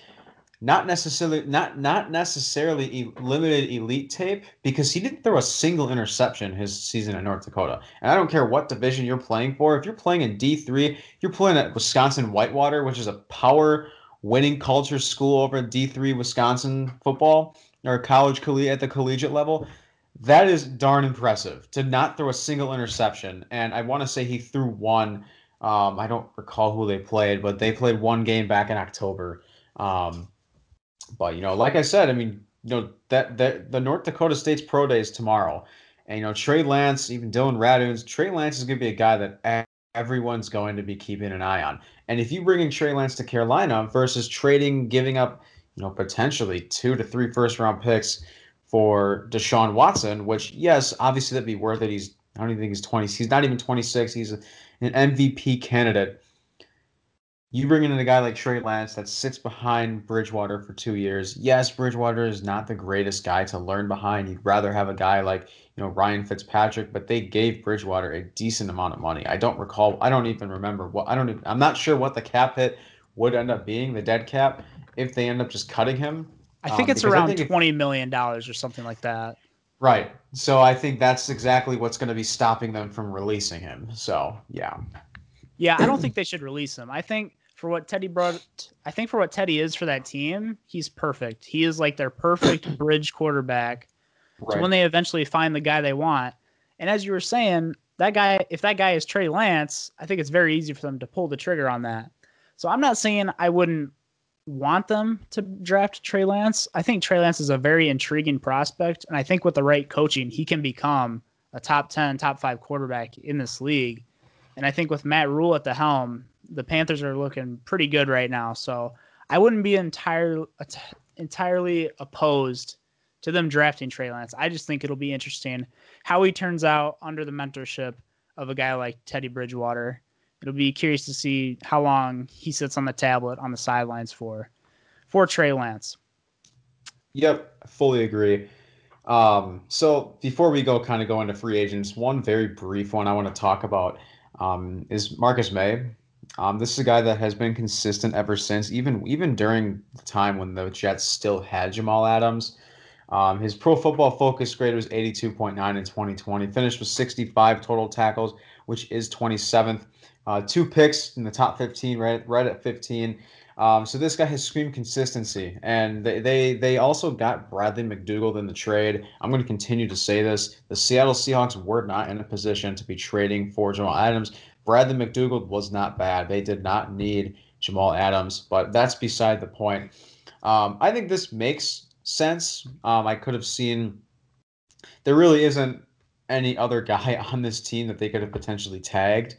not necessarily not not necessarily limited elite tape because he didn't throw a single interception his season in North Dakota. And I don't care what division you're playing for. If you're playing in D3, you're playing at Wisconsin Whitewater, which is a power winning culture school over in D3 Wisconsin football or college at the collegiate level. That is darn impressive to not throw a single interception. And I want to say he threw one. Um, I don't recall who they played, but they played one game back in October. Um, but you know, like I said, I mean, you know that that the North Dakota State's pro day is tomorrow, and you know Trey Lance, even Dillon Radunz, Trey Lance is going to be a guy that everyone's going to be keeping an eye on. And if you bring in Trey Lance to Carolina versus trading, giving up, you know, potentially two to three first round picks for Deshaun Watson, which yes, obviously that'd be worth it. He's I don't even think he's 20. He's not even 26. He's an MVP candidate. You bring in a guy like Trey Lance that sits behind Bridgewater for two years. Yes, Bridgewater is not the greatest guy to learn behind. You'd rather have a guy like you know Ryan Fitzpatrick, but they gave Bridgewater a decent amount of money. I don't recall. I don't even remember what. I don't. Even, I'm not sure what the cap hit would end up being, the dead cap, if they end up just cutting him. I think um, it's around think twenty million dollars or something like that. Right. So I think that's exactly what's going to be stopping them from releasing him. So yeah. Yeah, I don't think they should release him. I think for what Teddy brought, I think for what Teddy is for that team, he's perfect. He is like their perfect bridge quarterback. Right. So when they eventually find the guy they want, and as you were saying, that guy, if that guy is Trey Lance, I think it's very easy for them to pull the trigger on that. So I'm not saying I wouldn't want them to draft Trey Lance. I think Trey Lance is a very intriguing prospect, and I think with the right coaching, he can become a top 10, top five quarterback in this league. And I think with Matt Rhule at the helm, the Panthers are looking pretty good right now. So I wouldn't be entirely entirely opposed to them drafting Trey Lance. I just think it'll be interesting how he turns out under the mentorship of a guy like Teddy Bridgewater it'll be curious to see how long he sits on the tablet on the sidelines for for Trey Lance. Yep, I fully agree. Um, so before we go kind of go into free agents, one very brief one I want to talk about um, is Marcus Maye. Um, this is a guy that has been consistent ever since, even even during the time when the Jets still had Jamal Adams. Um, his Pro Football Focus grade was 82.9 in 2020. Finished with 65 total tackles, which is 27th. Uh, two picks in the top 15, right, right at 15. Um, so this guy has screamed consistency, and they, they they also got Bradley McDougald in the trade. I'm going to continue to say this: the Seattle Seahawks were not in a position to be trading for Jamal Adams. Bradley McDougald was not bad. They did not need Jamal Adams, but that's beside the point. Um, I think this makes sense. Um, I could have seen there really isn't any other guy on this team that they could have potentially tagged.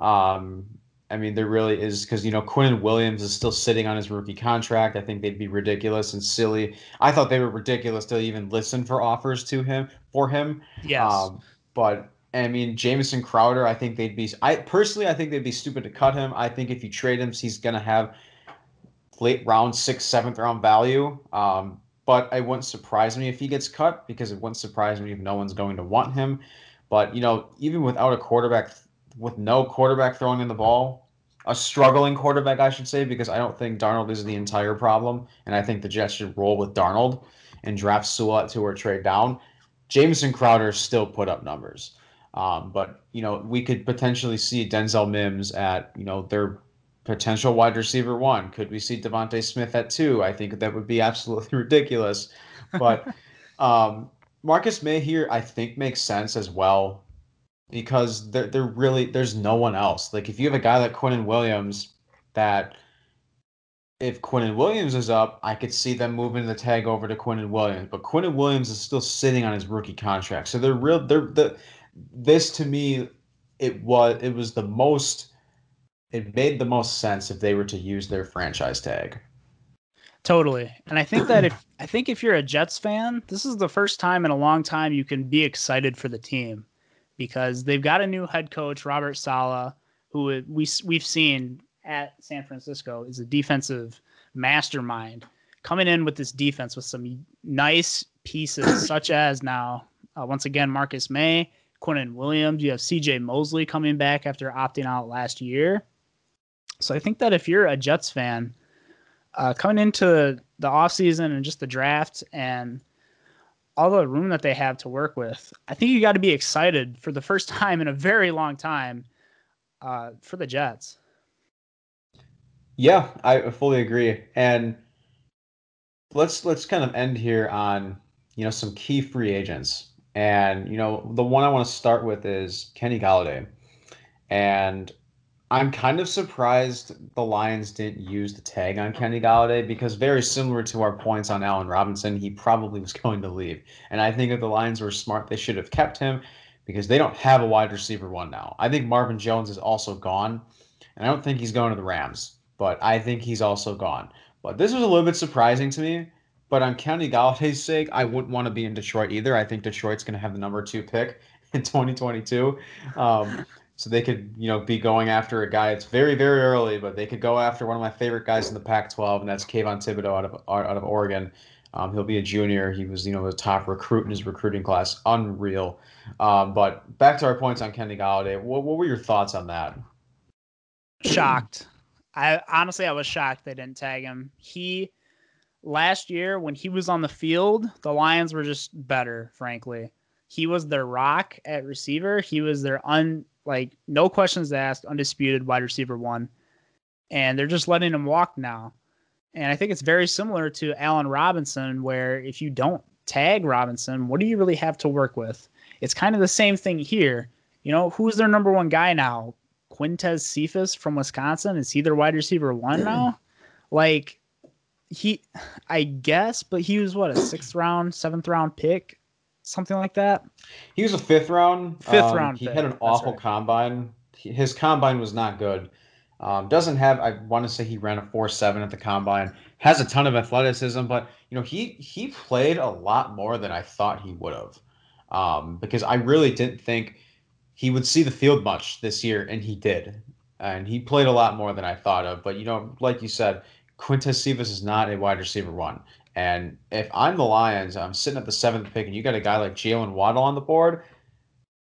Um, I mean, there really is because you know Quinn Williams is still sitting on his rookie contract. I think they'd be ridiculous and silly. I thought they were ridiculous to even listen for offers to him for him. Yes. Um, but I mean, Jamison Crowder, I think they'd be. I personally, I think they'd be stupid to cut him. I think if you trade him, he's gonna have late round sixth, seventh round value. Um, but it wouldn't surprise me if he gets cut because it wouldn't surprise me if no one's going to want him. But you know, even without a quarterback with no quarterback throwing in the ball, a struggling quarterback, I should say, because I don't think Darnold is the entire problem, and I think the Jets should roll with Darnold and draft at two or trade down. Jamison Crowder still put up numbers, um, but you know we could potentially see Denzel Mims at you know their potential wide receiver one. Could we see DeVonta Smith at two? I think that would be absolutely ridiculous. But um, Marcus Maye here, I think, makes sense as well because there, there really there's no one else. Like if you have a guy like Quinnen Williams, that if Quinnen Williams is up, I could see them moving the tag over to Quinnen Williams. But Quinnen Williams is still sitting on his rookie contract, so they're real. They're the this to me, it was it was the most it made the most sense if they were to use their franchise tag. Totally. And I think that if I think if you're a Jets fan, this is the first time in a long time you can be excited for the team because they've got a new head coach, Robert Saleh, who we we've seen at San Francisco is a defensive mastermind coming in with this defense with some nice pieces such as now uh, once again Marcus Maye, Quinnen Williams, you have CJ Mosley coming back after opting out last year. So I think that if you're a Jets fan, uh, coming into the offseason and just the draft and all the room that they have to work with, I think you got to be excited for the first time in a very long time uh, for the Jets. Yeah, I fully agree. And let's let's kind of end here on you know some key free agents. And you know the one I want to start with is Kenny Golladay. And I'm kind of surprised the Lions didn't use the tag on Kenny Golladay because very similar to our points on Allen Robinson, he probably was going to leave. And I think if the Lions were smart, they should have kept him because they don't have a wide receiver one now. I think Marvin Jones is also gone, and I don't think he's going to the Rams, but I think he's also gone. But this was a little bit surprising to me. But on Kenny Golladay's sake, I wouldn't want to be in Detroit either. I think Detroit's going to have the number two pick in 2022. Um, so they could, you know, be going after a guy. It's very, very early, but they could go after one of my favorite guys in the Pac-12, and that's Kayvon Thibodeaux out of out of Oregon. Um, he'll be a junior. He was, you know, the top recruit in his recruiting class. Unreal. Um, but back to our points on Kenny Golladay. What, what were your thoughts on that? Shocked. I honestly, I was shocked they didn't tag him. He last year when he was on the field, the Lions were just better. Frankly, he was their rock at receiver. He was their un like no questions asked, undisputed wide receiver one, and they're just letting him walk now. And I think it's very similar to Allen Robinson, where if you don't tag Robinson, what do you really have to work with? It's kind of the same thing here. You know, who's their number one guy now? Quintez Cephus from Wisconsin? Is he their wide receiver one now? Like he I guess, but he was what, a sixth round, seventh round pick something like that. He was a fifth round. Fifth um, round. He pick. had an awful right. combine. His combine was not good. Um, doesn't have. I want to say he ran a four seven at the combine. Has a ton of athleticism, but you know he he played a lot more than I thought he would have. Um, because I really didn't think he would see the field much this year, and he did. And he played a lot more than I thought of. But you know, like you said, Quintez Cephus is not a wide receiver one. And if I'm the Lions, I'm sitting at the seventh pick, and you got a guy like Jaylen Waddle on the board,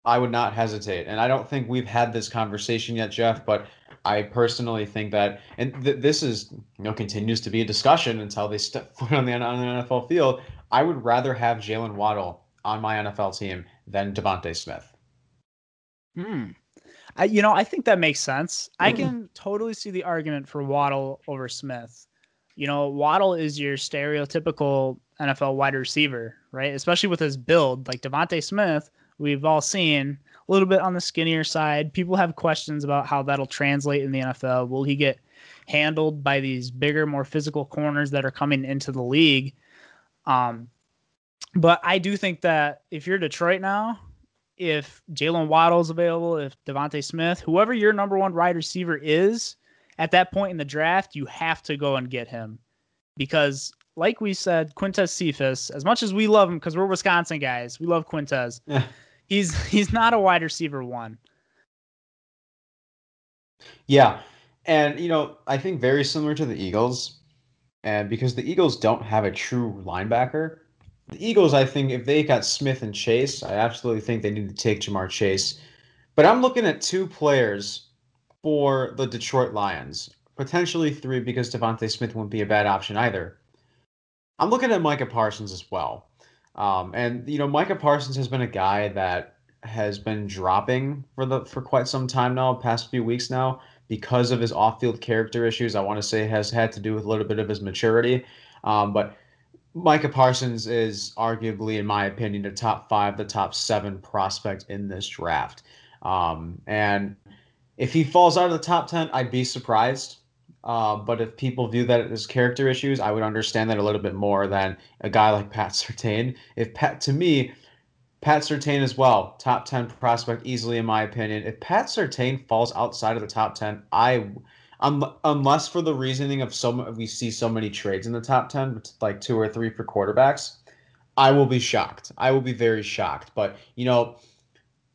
I would not hesitate. And I don't think we've had this conversation yet, Jeff, but I personally think that, and th- this is, you know, continues to be a discussion until they step foot on the, on the NFL field. I would rather have Jaylen Waddle on my NFL team than DeVonta Smith. Hmm. I, you know, I think that makes sense. I can totally see the argument for Waddle over Smith you know, Waddle is your stereotypical NFL wide receiver, right? Especially with his build. Like DeVonta Smith, we've all seen a little bit on the skinnier side. People have questions about how that'll translate in the NFL. Will he get handled by these bigger, more physical corners that are coming into the league? Um, but I do think that if you're Detroit now, if Jaylen Waddle's available, if DeVonta Smith, whoever your number one wide receiver is, at that point in the draft, you have to go and get him because, like we said, Quintez Cephus, as much as we love him because we're Wisconsin guys, we love Quintez. Yeah. He's he's not a wide receiver one. Yeah, and you know I think very similar to the Eagles, and because the Eagles don't have a true linebacker, the Eagles I think if they got Smith and Chase, I absolutely think they need to take Ja'Marr Chase. But I'm looking at two players for the Detroit Lions. Potentially three because DeVonta Smith wouldn't be a bad option either. I'm looking at Micah Parsons as well. Um, and you know, Micah Parsons has been a guy that has been dropping for the for quite some time now, past few weeks now, because of his off-field character issues. I want to say has had to do with a little bit of his maturity. Um, but Micah Parsons is arguably, in my opinion, the top five, the top seven prospect in this draft. Um, and if he falls out of the top 10, I'd be surprised. Uh, but if people view that as character issues, I would understand that a little bit more than a guy like Pat Surtain. If Pat, to me, Pat Surtain as well, top 10 prospect easily, in my opinion. If Pat Surtain falls outside of the top 10, I, um, unless for the reasoning of so we see so many trades in the top 10, like two or three for quarterbacks, I will be shocked. I will be very shocked. But, you know,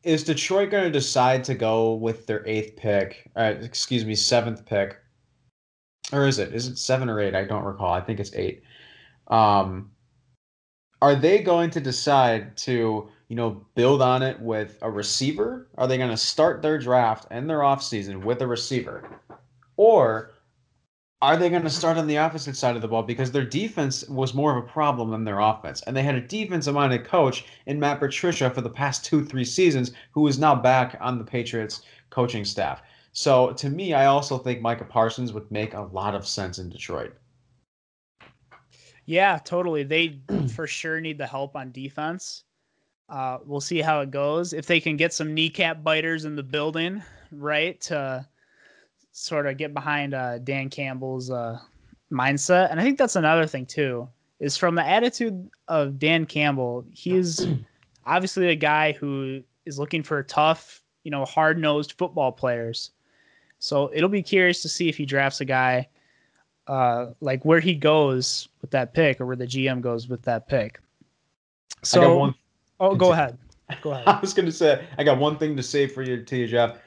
is Detroit going to decide to go with their eighth pick? Uh, excuse me, seventh pick, or is it? Is it seven or eight? I don't recall. I think it's eight. Um, are they going to decide to you know build on it with a receiver? Are they going to start their draft and their offseason with a receiver, or are they going to start on the opposite side of the ball because their defense was more of a problem than their offense? And they had a defensive minded coach in Matt Patricia for the past two, three seasons, who is now back on the Patriots coaching staff. So to me, I also think Micah Parsons would make a lot of sense in Detroit. Yeah, totally. They for sure need the help on defense. Uh, we'll see how it goes. If they can get some kneecap biters in the building, right, to sort of get behind uh, Dan Campbell's uh, mindset. And I think that's another thing too, is from the attitude of Dan Campbell. He's obviously a guy who is looking for tough, you know, hard nosed football players. So it'll be curious to see if he drafts a guy uh, like where he goes with that pick or where the GM goes with that pick. So, one, oh, go ahead. Go ahead. I was going to say, I got one thing to say for you, to you, Jeff.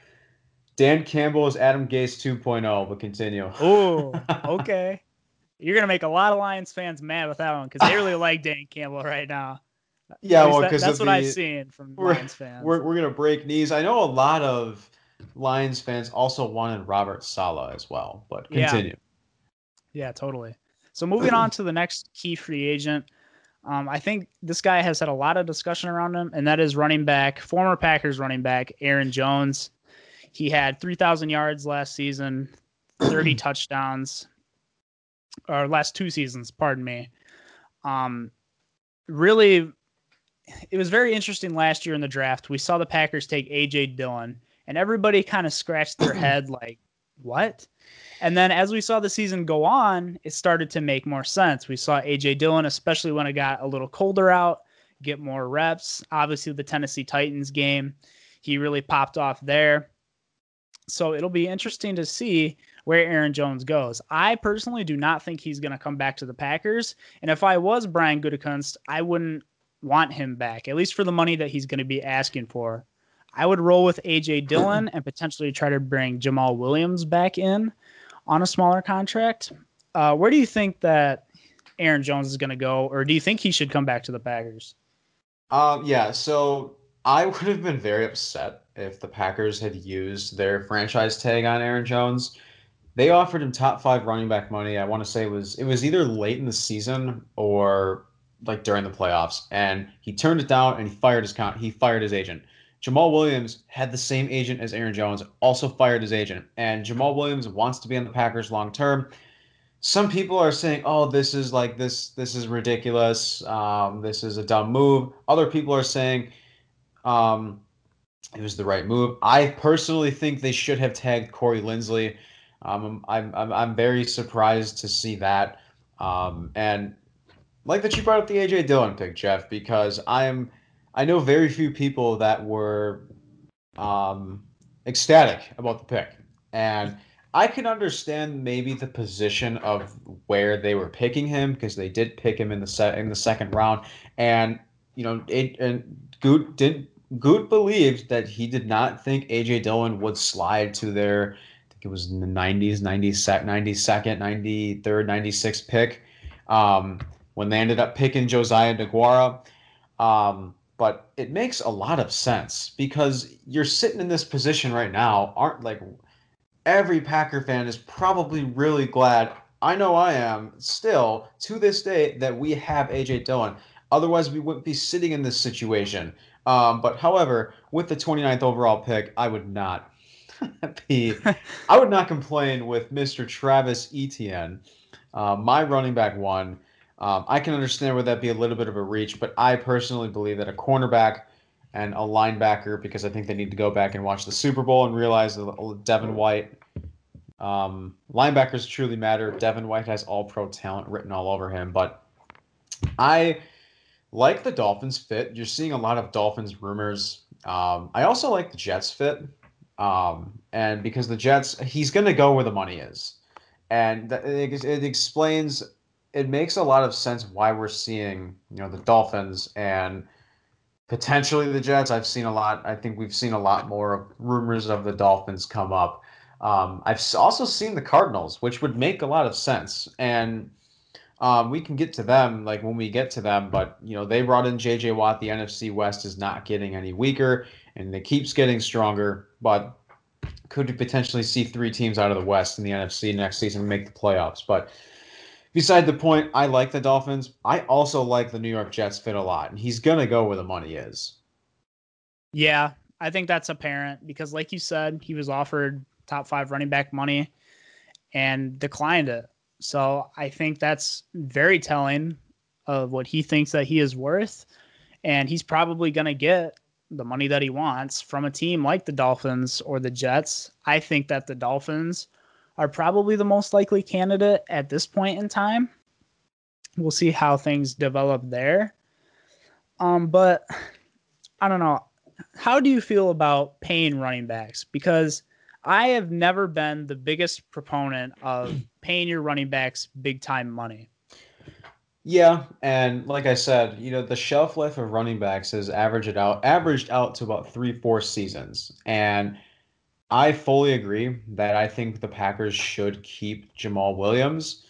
Dan Campbell is Adam Gase 2.0, but continue. Oh, okay. You're gonna make a lot of Lions fans mad with that one because they really like Dan Campbell right now. Yeah, well, because that, that's what the, I've seen from Lions fans. We're we're gonna break knees. I know a lot of Lions fans also wanted Robert Saleh as well, but continue. Yeah, yeah totally. So moving on to the next key free agent. Um, I think this guy has had a lot of discussion around him, and that is running back, former Packers running back Aaron Jones. He had 3,000 yards last season, 30 touchdowns, or last two seasons, pardon me. Um, really, it was very interesting last year in the draft. We saw the Packers take A.J. Dillon, and everybody kind of scratched their head like, what? And then as we saw the season go on, it started to make more sense. We saw AJ Dillon, especially when it got a little colder out, get more reps. Obviously, the Tennessee Titans game, he really popped off there. So it'll be interesting to see where Aaron Jones goes. I personally do not think he's going to come back to the Packers. And if I was Brian Gutekunst, I wouldn't want him back, at least for the money that he's going to be asking for. I would roll with AJ Dillon and potentially try to bring Jamaal Williams back in on a smaller contract. Uh, where do you think that Aaron Jones is going to go, or do you think he should come back to the Packers? Um, yeah, so I would have been very upset if the Packers had used their franchise tag on Aaron Jones. They offered him top five running back money. I want to say it was it was either late in the season or like during the playoffs, and he turned it down and he fired his count. He fired his agent. Jamaal Williams had the same agent as Aaron Jones, also fired his agent, and Jamaal Williams wants to be on the Packers long term. Some people are saying, "Oh, this is like this. This is ridiculous. Um, this is a dumb move." Other people are saying, um, it was the right move. I personally think they should have tagged Corey Linsley. Um, I'm, I'm, I'm very surprised to see that. Um, and like that you brought up the AJ Dillon pick, Jeff, because I'm I know very few people that were um, ecstatic about the pick, and I can understand maybe the position of where they were picking him because they did pick him in the set in the second round, and you know it and Good didn't Goot believed that he did not think AJ Dillon would slide to their, I think it was in the 90s, 92nd, 92nd, 93rd, 96th pick um, when they ended up picking Josiah DeGuara. Um, but it makes a lot of sense because you're sitting in this position right now. Aren't like every Packer fan is probably really glad. I know I am still to this day that we have AJ Dillon. Otherwise, we wouldn't be sitting in this situation um, but however, with the 29th overall pick, I would not, be I would not complain with Mr. Travis Etienne, uh, my running back one. Um, I can understand where that be a little bit of a reach, but I personally believe that a cornerback and a linebacker, because I think they need to go back and watch the Super Bowl and realize that Devin White, um, linebackers truly matter. Devin White has all pro talent written all over him, but I like the Dolphins fit. You're seeing a lot of Dolphins rumors. Um, I also like the Jets fit. Um, and because the Jets, he's going to go where the money is. And it, it explains, it makes a lot of sense why we're seeing, you know, the Dolphins and potentially the Jets. I've seen a lot. I think we've seen a lot more rumors of the Dolphins come up. Um, I've also seen the Cardinals, which would make a lot of sense. And um, we can get to them like when we get to them, but you know they brought in J.J. Watt. The NFC West is not getting any weaker, and it keeps getting stronger. But could you potentially see three teams out of the West in the NFC next season make the playoffs? But beside the point, I like the Dolphins. I also like the New York Jets fit a lot, and he's gonna go where the money is. Yeah, I think that's apparent because, like you said, he was offered top five running back money and declined it. So I think that's very telling of what he thinks that he is worth. And he's probably going to get the money that he wants from a team like the Dolphins or the Jets. I think that the Dolphins are probably the most likely candidate at this point in time. We'll see how things develop there. Um, but I don't know. How do you feel about paying running backs? Because I have never been the biggest proponent of paying your running backs big time money. Yeah, and like I said, you know, the shelf life of running backs has averaged out averaged out to about three, four seasons. And I fully agree that I think the Packers should keep Jamaal Williams,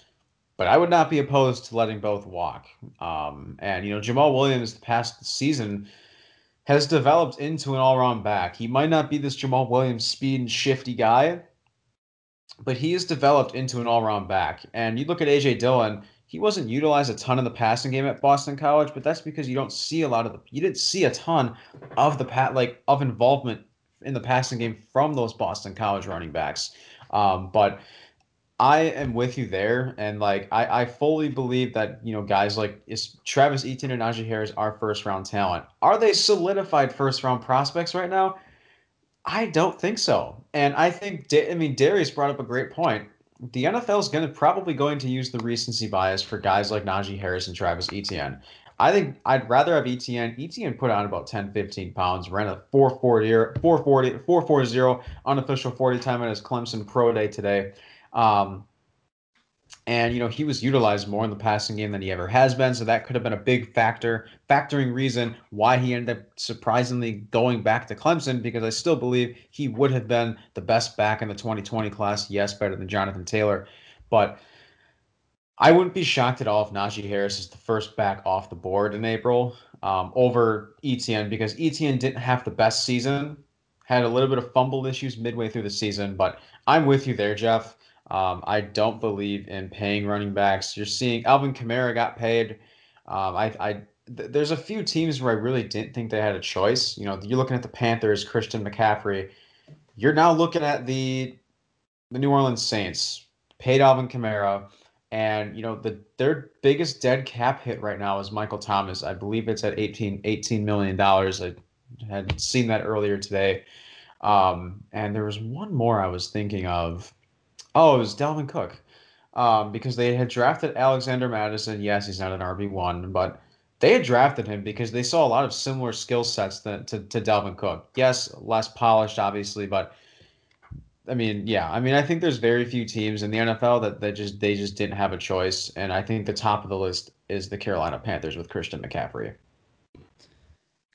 but I would not be opposed to letting both walk. Um, and you know, Jamaal Williams the past season has developed into an all-around back. He might not be this Jamaal Williams speed and shifty guy, but he has developed into an all-around back. And you look at AJ Dillon, he wasn't utilized a ton in the passing game at Boston College, but that's because you don't see a lot of the you didn't see a ton of the pat like of involvement in the passing game from those Boston College running backs. Um, but I am with you there, and like I, I fully believe that you know guys like is Travis Etienne and Najee Harris are first round talent. Are they solidified first round prospects right now? I don't think so, and I think I mean Darius brought up a great point. The NFL is going to probably going to use the recency bias for guys like Najee Harris and Travis Etienne. I think I'd rather have Etienne. Etienne put on about 10, 15 pounds, ran a 440, 440, 440 unofficial 40 time at his Clemson Pro Day today. Um, and you know he was utilized more in the passing game than he ever has been, so that could have been a big factor, factoring reason why he ended up surprisingly going back to Clemson. Because I still believe he would have been the best back in the 2020 class. Yes, better than Jonathan Taylor, but I wouldn't be shocked at all if Najee Harris is the first back off the board in April um, over Etienne because Etienne didn't have the best season, had a little bit of fumble issues midway through the season, but I'm with you there, Jeff. Um, I don't believe in paying running backs. You're seeing Alvin Kamara got paid. Um, I, I th- there's a few teams where I really didn't think they had a choice. You know, you're looking at the Panthers, Christian McCaffrey. You're now looking at the the New Orleans Saints paid Alvin Kamara, and you know the their biggest dead cap hit right now is Michael Thomas. I believe it's at 18, 18 million dollars. I had seen that earlier today. Um, and there was one more I was thinking of. Oh, it was Dalvin Cook. Um, because they had drafted Alexander Mattison. Yes, he's not an RB1, but they had drafted him because they saw a lot of similar skill sets to, to, to Dalvin Cook. Yes, less polished, obviously, but I mean, yeah. I mean, I think there's very few teams in the NFL that, that just they just didn't have a choice, and I think the top of the list is the Carolina Panthers with Christian McCaffrey.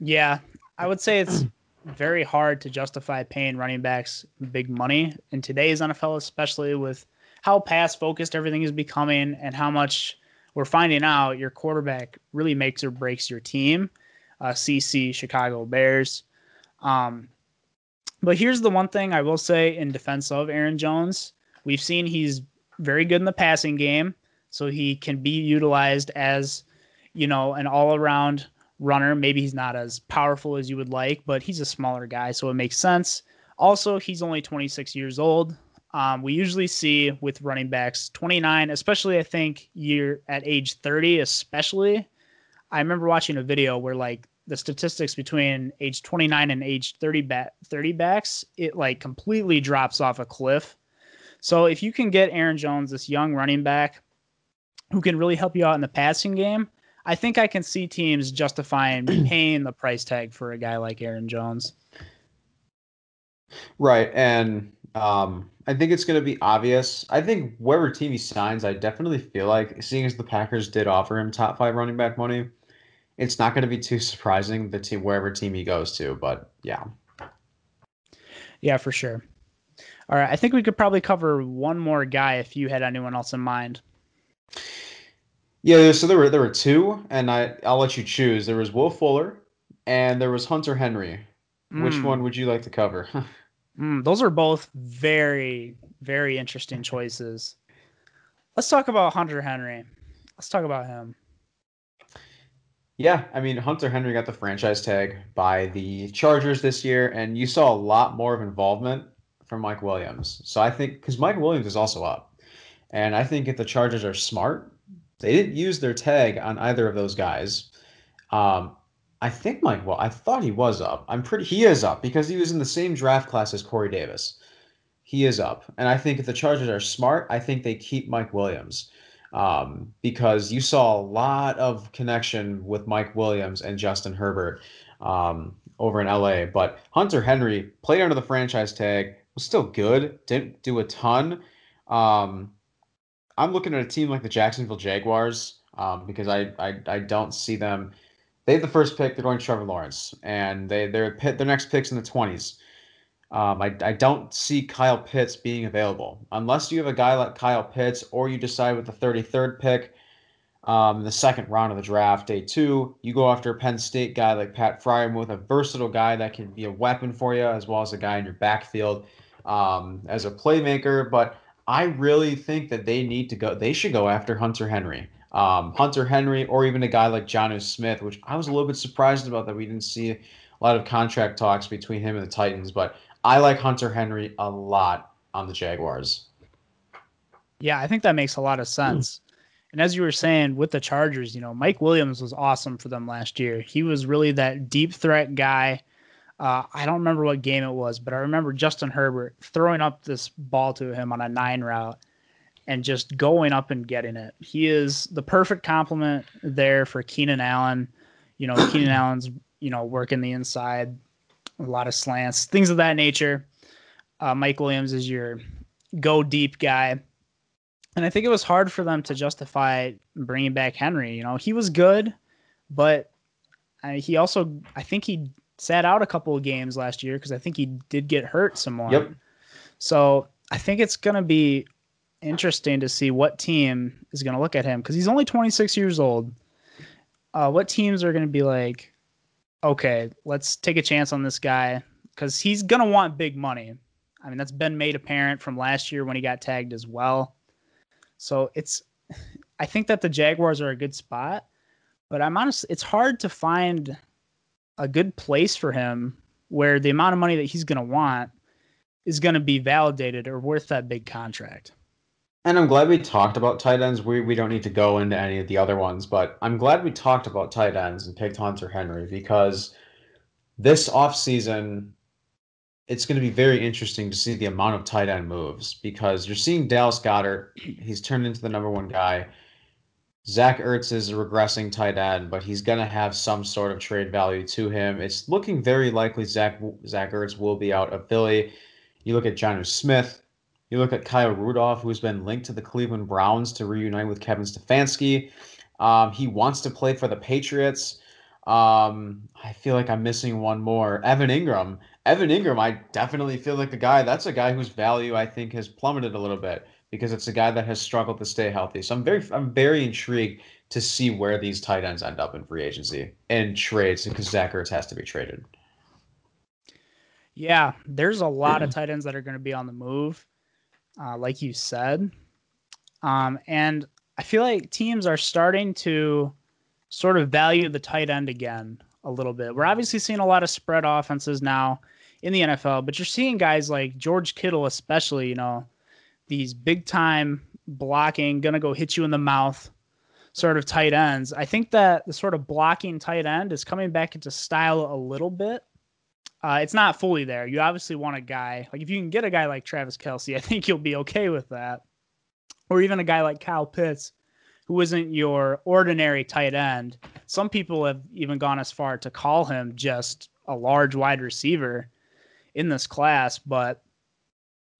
Yeah, I would say it's very hard to justify paying running backs big money in today's NFL, especially with how pass focused everything is becoming and how much we're finding out your quarterback really makes or breaks your team. Uh, CC Chicago Bears. Um, but here's the one thing I will say in defense of Aaron Jones. We've seen he's very good in the passing game, so he can be utilized as, you know, an all around runner. Maybe he's not as powerful as you would like, but he's a smaller guy, so it makes sense. Also, he's only 26 years old. Um, we usually see with running backs 29, especially I think you're at age 30, especially. I remember watching a video where like the statistics between age 29 and age 30 ba- 30 backs, it like completely drops off a cliff. So if you can get Aaron Jones, this young running back, who can really help you out in the passing game, I think I can see teams justifying paying the price tag for a guy like Aaron Jones. Right, and um, I think it's going to be obvious. I think wherever team he signs, I definitely feel like, seeing as the Packers did offer him top five running back money, it's not going to be too surprising the team wherever team he goes to. But yeah, yeah, for sure. All right, I think we could probably cover one more guy if you had anyone else in mind. Yeah, so there were there were two, and I I'll let you choose. There was Will Fuller, and there was Hunter Henry. Mm. Which one would you like to cover? mm, those are both very very interesting choices. Let's talk about Hunter Henry. Let's talk about him. Yeah, I mean Hunter Henry got the franchise tag by the Chargers this year, and you saw a lot more of involvement from Mike Williams. So I think because Mike Williams is also up, and I think if the Chargers are smart, they didn't use their tag on either of those guys. Um, I think Mike. Well, I thought he was up. I'm pretty. He is up because he was in the same draft class as Corey Davis. He is up, and I think if the Chargers are smart, I think they keep Mike Williams um, because you saw a lot of connection with Mike Williams and Justin Herbert um, over in LA. But Hunter Henry played under the franchise tag, was still good, didn't do a ton. Um, I'm looking at a team like the Jacksonville Jaguars um, because I, I I don't see them. They have the first pick. They're going Trevor Lawrence, and they their their next picks in the 20s. Um, I, I don't see Kyle Pitts being available unless you have a guy like Kyle Pitts, or you decide with the 33rd pick, um, the second round of the draft, day two, you go after a Penn State guy like Pat Fryer with a versatile guy that can be a weapon for you, as well as a guy in your backfield um, as a playmaker. But I really think that they need to go. They should go after Hunter Henry, um, Hunter Henry, or even a guy like Jonnu Smith, which I was a little bit surprised about that we didn't see a lot of contract talks between him and the Titans. But I like Hunter Henry a lot on the Jaguars. Yeah, I think that makes a lot of sense. And as you were saying with the Chargers, you know, Mike Williams was awesome for them last year. He was really that deep threat guy uh, I don't remember what game it was, but I remember Justin Herbert throwing up this ball to him on a nine route and just going up and getting it. He is the perfect complement there for Keenan Allen. You know, Keenan Allen's, you know, working the inside, a lot of slants, things of that nature. Uh, Mike Williams is your go deep guy. And I think it was hard for them to justify bringing back Henry. You know, he was good, but uh, he also, I think he sat out a couple of games last year because I think he did get hurt some more. Yep. So I think it's going to be interesting to see what team is going to look at him because he's only 26 years old. Uh, what teams are going to be like, okay, let's take a chance on this guy because he's going to want big money. I mean, that's been made apparent from last year when he got tagged as well. So it's, I think that the Jaguars are a good spot, but I'm honest, it's hard to find a good place for him where the amount of money that he's going to want is going to be validated or worth that big contract. And I'm glad we talked about tight ends. We, we don't need to go into any of the other ones, but I'm glad we talked about tight ends and picked Hunter Henry because this offseason, it's going to be very interesting to see the amount of tight end moves because you're seeing Dallas Goedert. He's turned into the number one guy. Zach Ertz is a regressing tight end, but he's going to have some sort of trade value to him. It's looking very likely Zach Zach Ertz will be out of Philly. You look at Jonnu Smith. You look at Kyle Rudolph, who's been linked to the Cleveland Browns to reunite with Kevin Stefanski. Um, he wants to play for the Patriots. Um, I feel like I'm missing one more. Evan Engram. Evan Engram, I definitely feel like the guy. That's a guy whose value I think has plummeted a little bit because it's a guy that has struggled to stay healthy. So I'm very I'm very intrigued to see where these tight ends end up in free agency and trades because Zach Ertz has to be traded. Yeah, there's a lot of tight ends that are going to be on the move, uh, like you said, um, and I feel like teams are starting to sort of value the tight end again a little bit. We're obviously seeing a lot of spread offenses now. in the NFL, but you're seeing guys like George Kittle, especially, you know, these big time blocking, gonna go hit you in the mouth sort of tight ends. I think that the sort of blocking tight end is coming back into style a little bit. Uh, it's not fully there. You obviously want a guy like if you can get a guy like Travis Kelce, I think you'll be okay with that. Or even a guy like Kyle Pitts, who isn't your ordinary tight end. Some people have even gone as far to call him just a large wide receiver in this class, but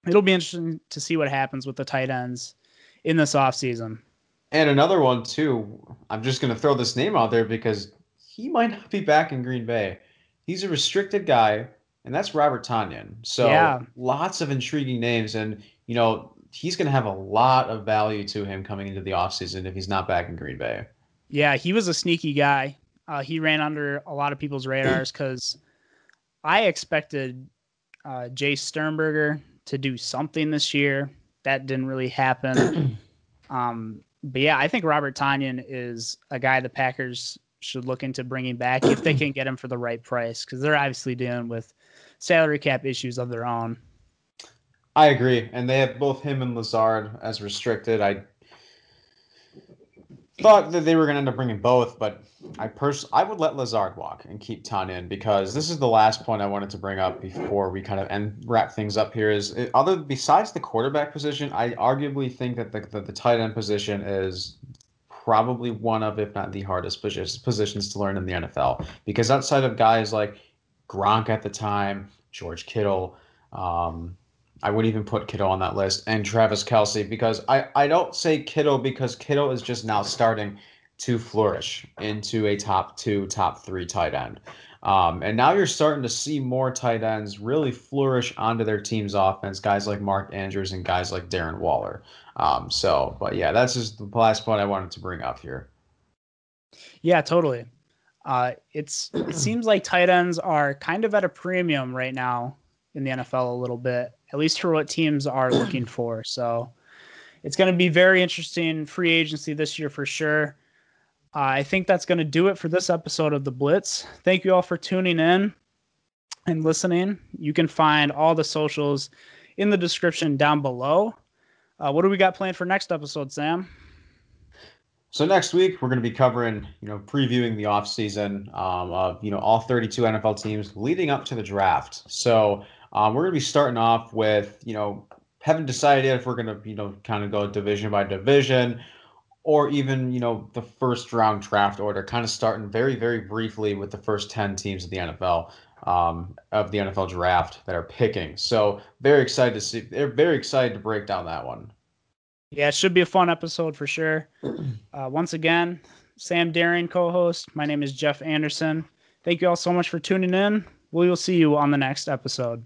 it'll be interesting to see what happens with the tight ends in this offseason. And another one too. I'm just going to throw this name out there because he might not be back in Green Bay. He's a restricted guy, and that's Robert Tonyan. So yeah. lots of intriguing names, and you know he's going to have a lot of value to him coming into the offseason if he's not back in Green Bay. Yeah, he was a sneaky guy. Uh, he ran under a lot of people's radars because I expected uh, Jace Sternberger to do something this year. That didn't really happen. um, but yeah, I think Robert Tonyan is a guy the Packers should look into bringing back if they can get him for the right price because they're obviously dealing with salary cap issues of their own. I agree, and they have both him and Lazard as restricted. I thought that they were going to end up bringing both, but I pers- I would let Lazard walk and keep Tonyan because this is the last point I wanted to bring up before we kind of end wrap things up here. Is it, other besides the quarterback position, I arguably think that the, the, the tight end position is probably one of, if not the hardest positions to learn in the NFL because outside of guys like Gronk at the time, George Kittle. Um, I would even put Kittle on that list and Travis Kelce because I, I don't say Kittle because Kittle is just now starting to flourish into a top two, top three tight end. Um, and now you're starting to see more tight ends really flourish onto their team's offense, guys like Mark Andrews and guys like Darren Waller. Um, so, but yeah, that's just the last point I wanted to bring up here. Yeah, totally. Uh, it's it seems like tight ends are kind of at a premium right now in the NFL a little bit, at least for what teams are looking for. So it's going to be very interesting free agency this year for sure. Uh, I think that's going to do it for this episode of The Blitz. Thank you all for tuning in and listening. You can find all the socials in the description down below. Uh, what do we got planned for next episode, Sam? So next week we're going to be covering, you know, previewing the offseason um, of you know all 32 NFL teams leading up to the draft. So um, we're going to be starting off with, you know, haven't decided if we're going to, you know, kind of go division by division or even you know the first round draft order kind of starting very very briefly with the first 10 teams of the nfl um, of the nfl draft that are picking. So very excited to see they're very excited to break down that one. Yeah it should be a fun episode for sure. Uh, once again sam Dehring co-host. My name is jeff anderson. Thank you all so much for tuning in. We will see you on the next episode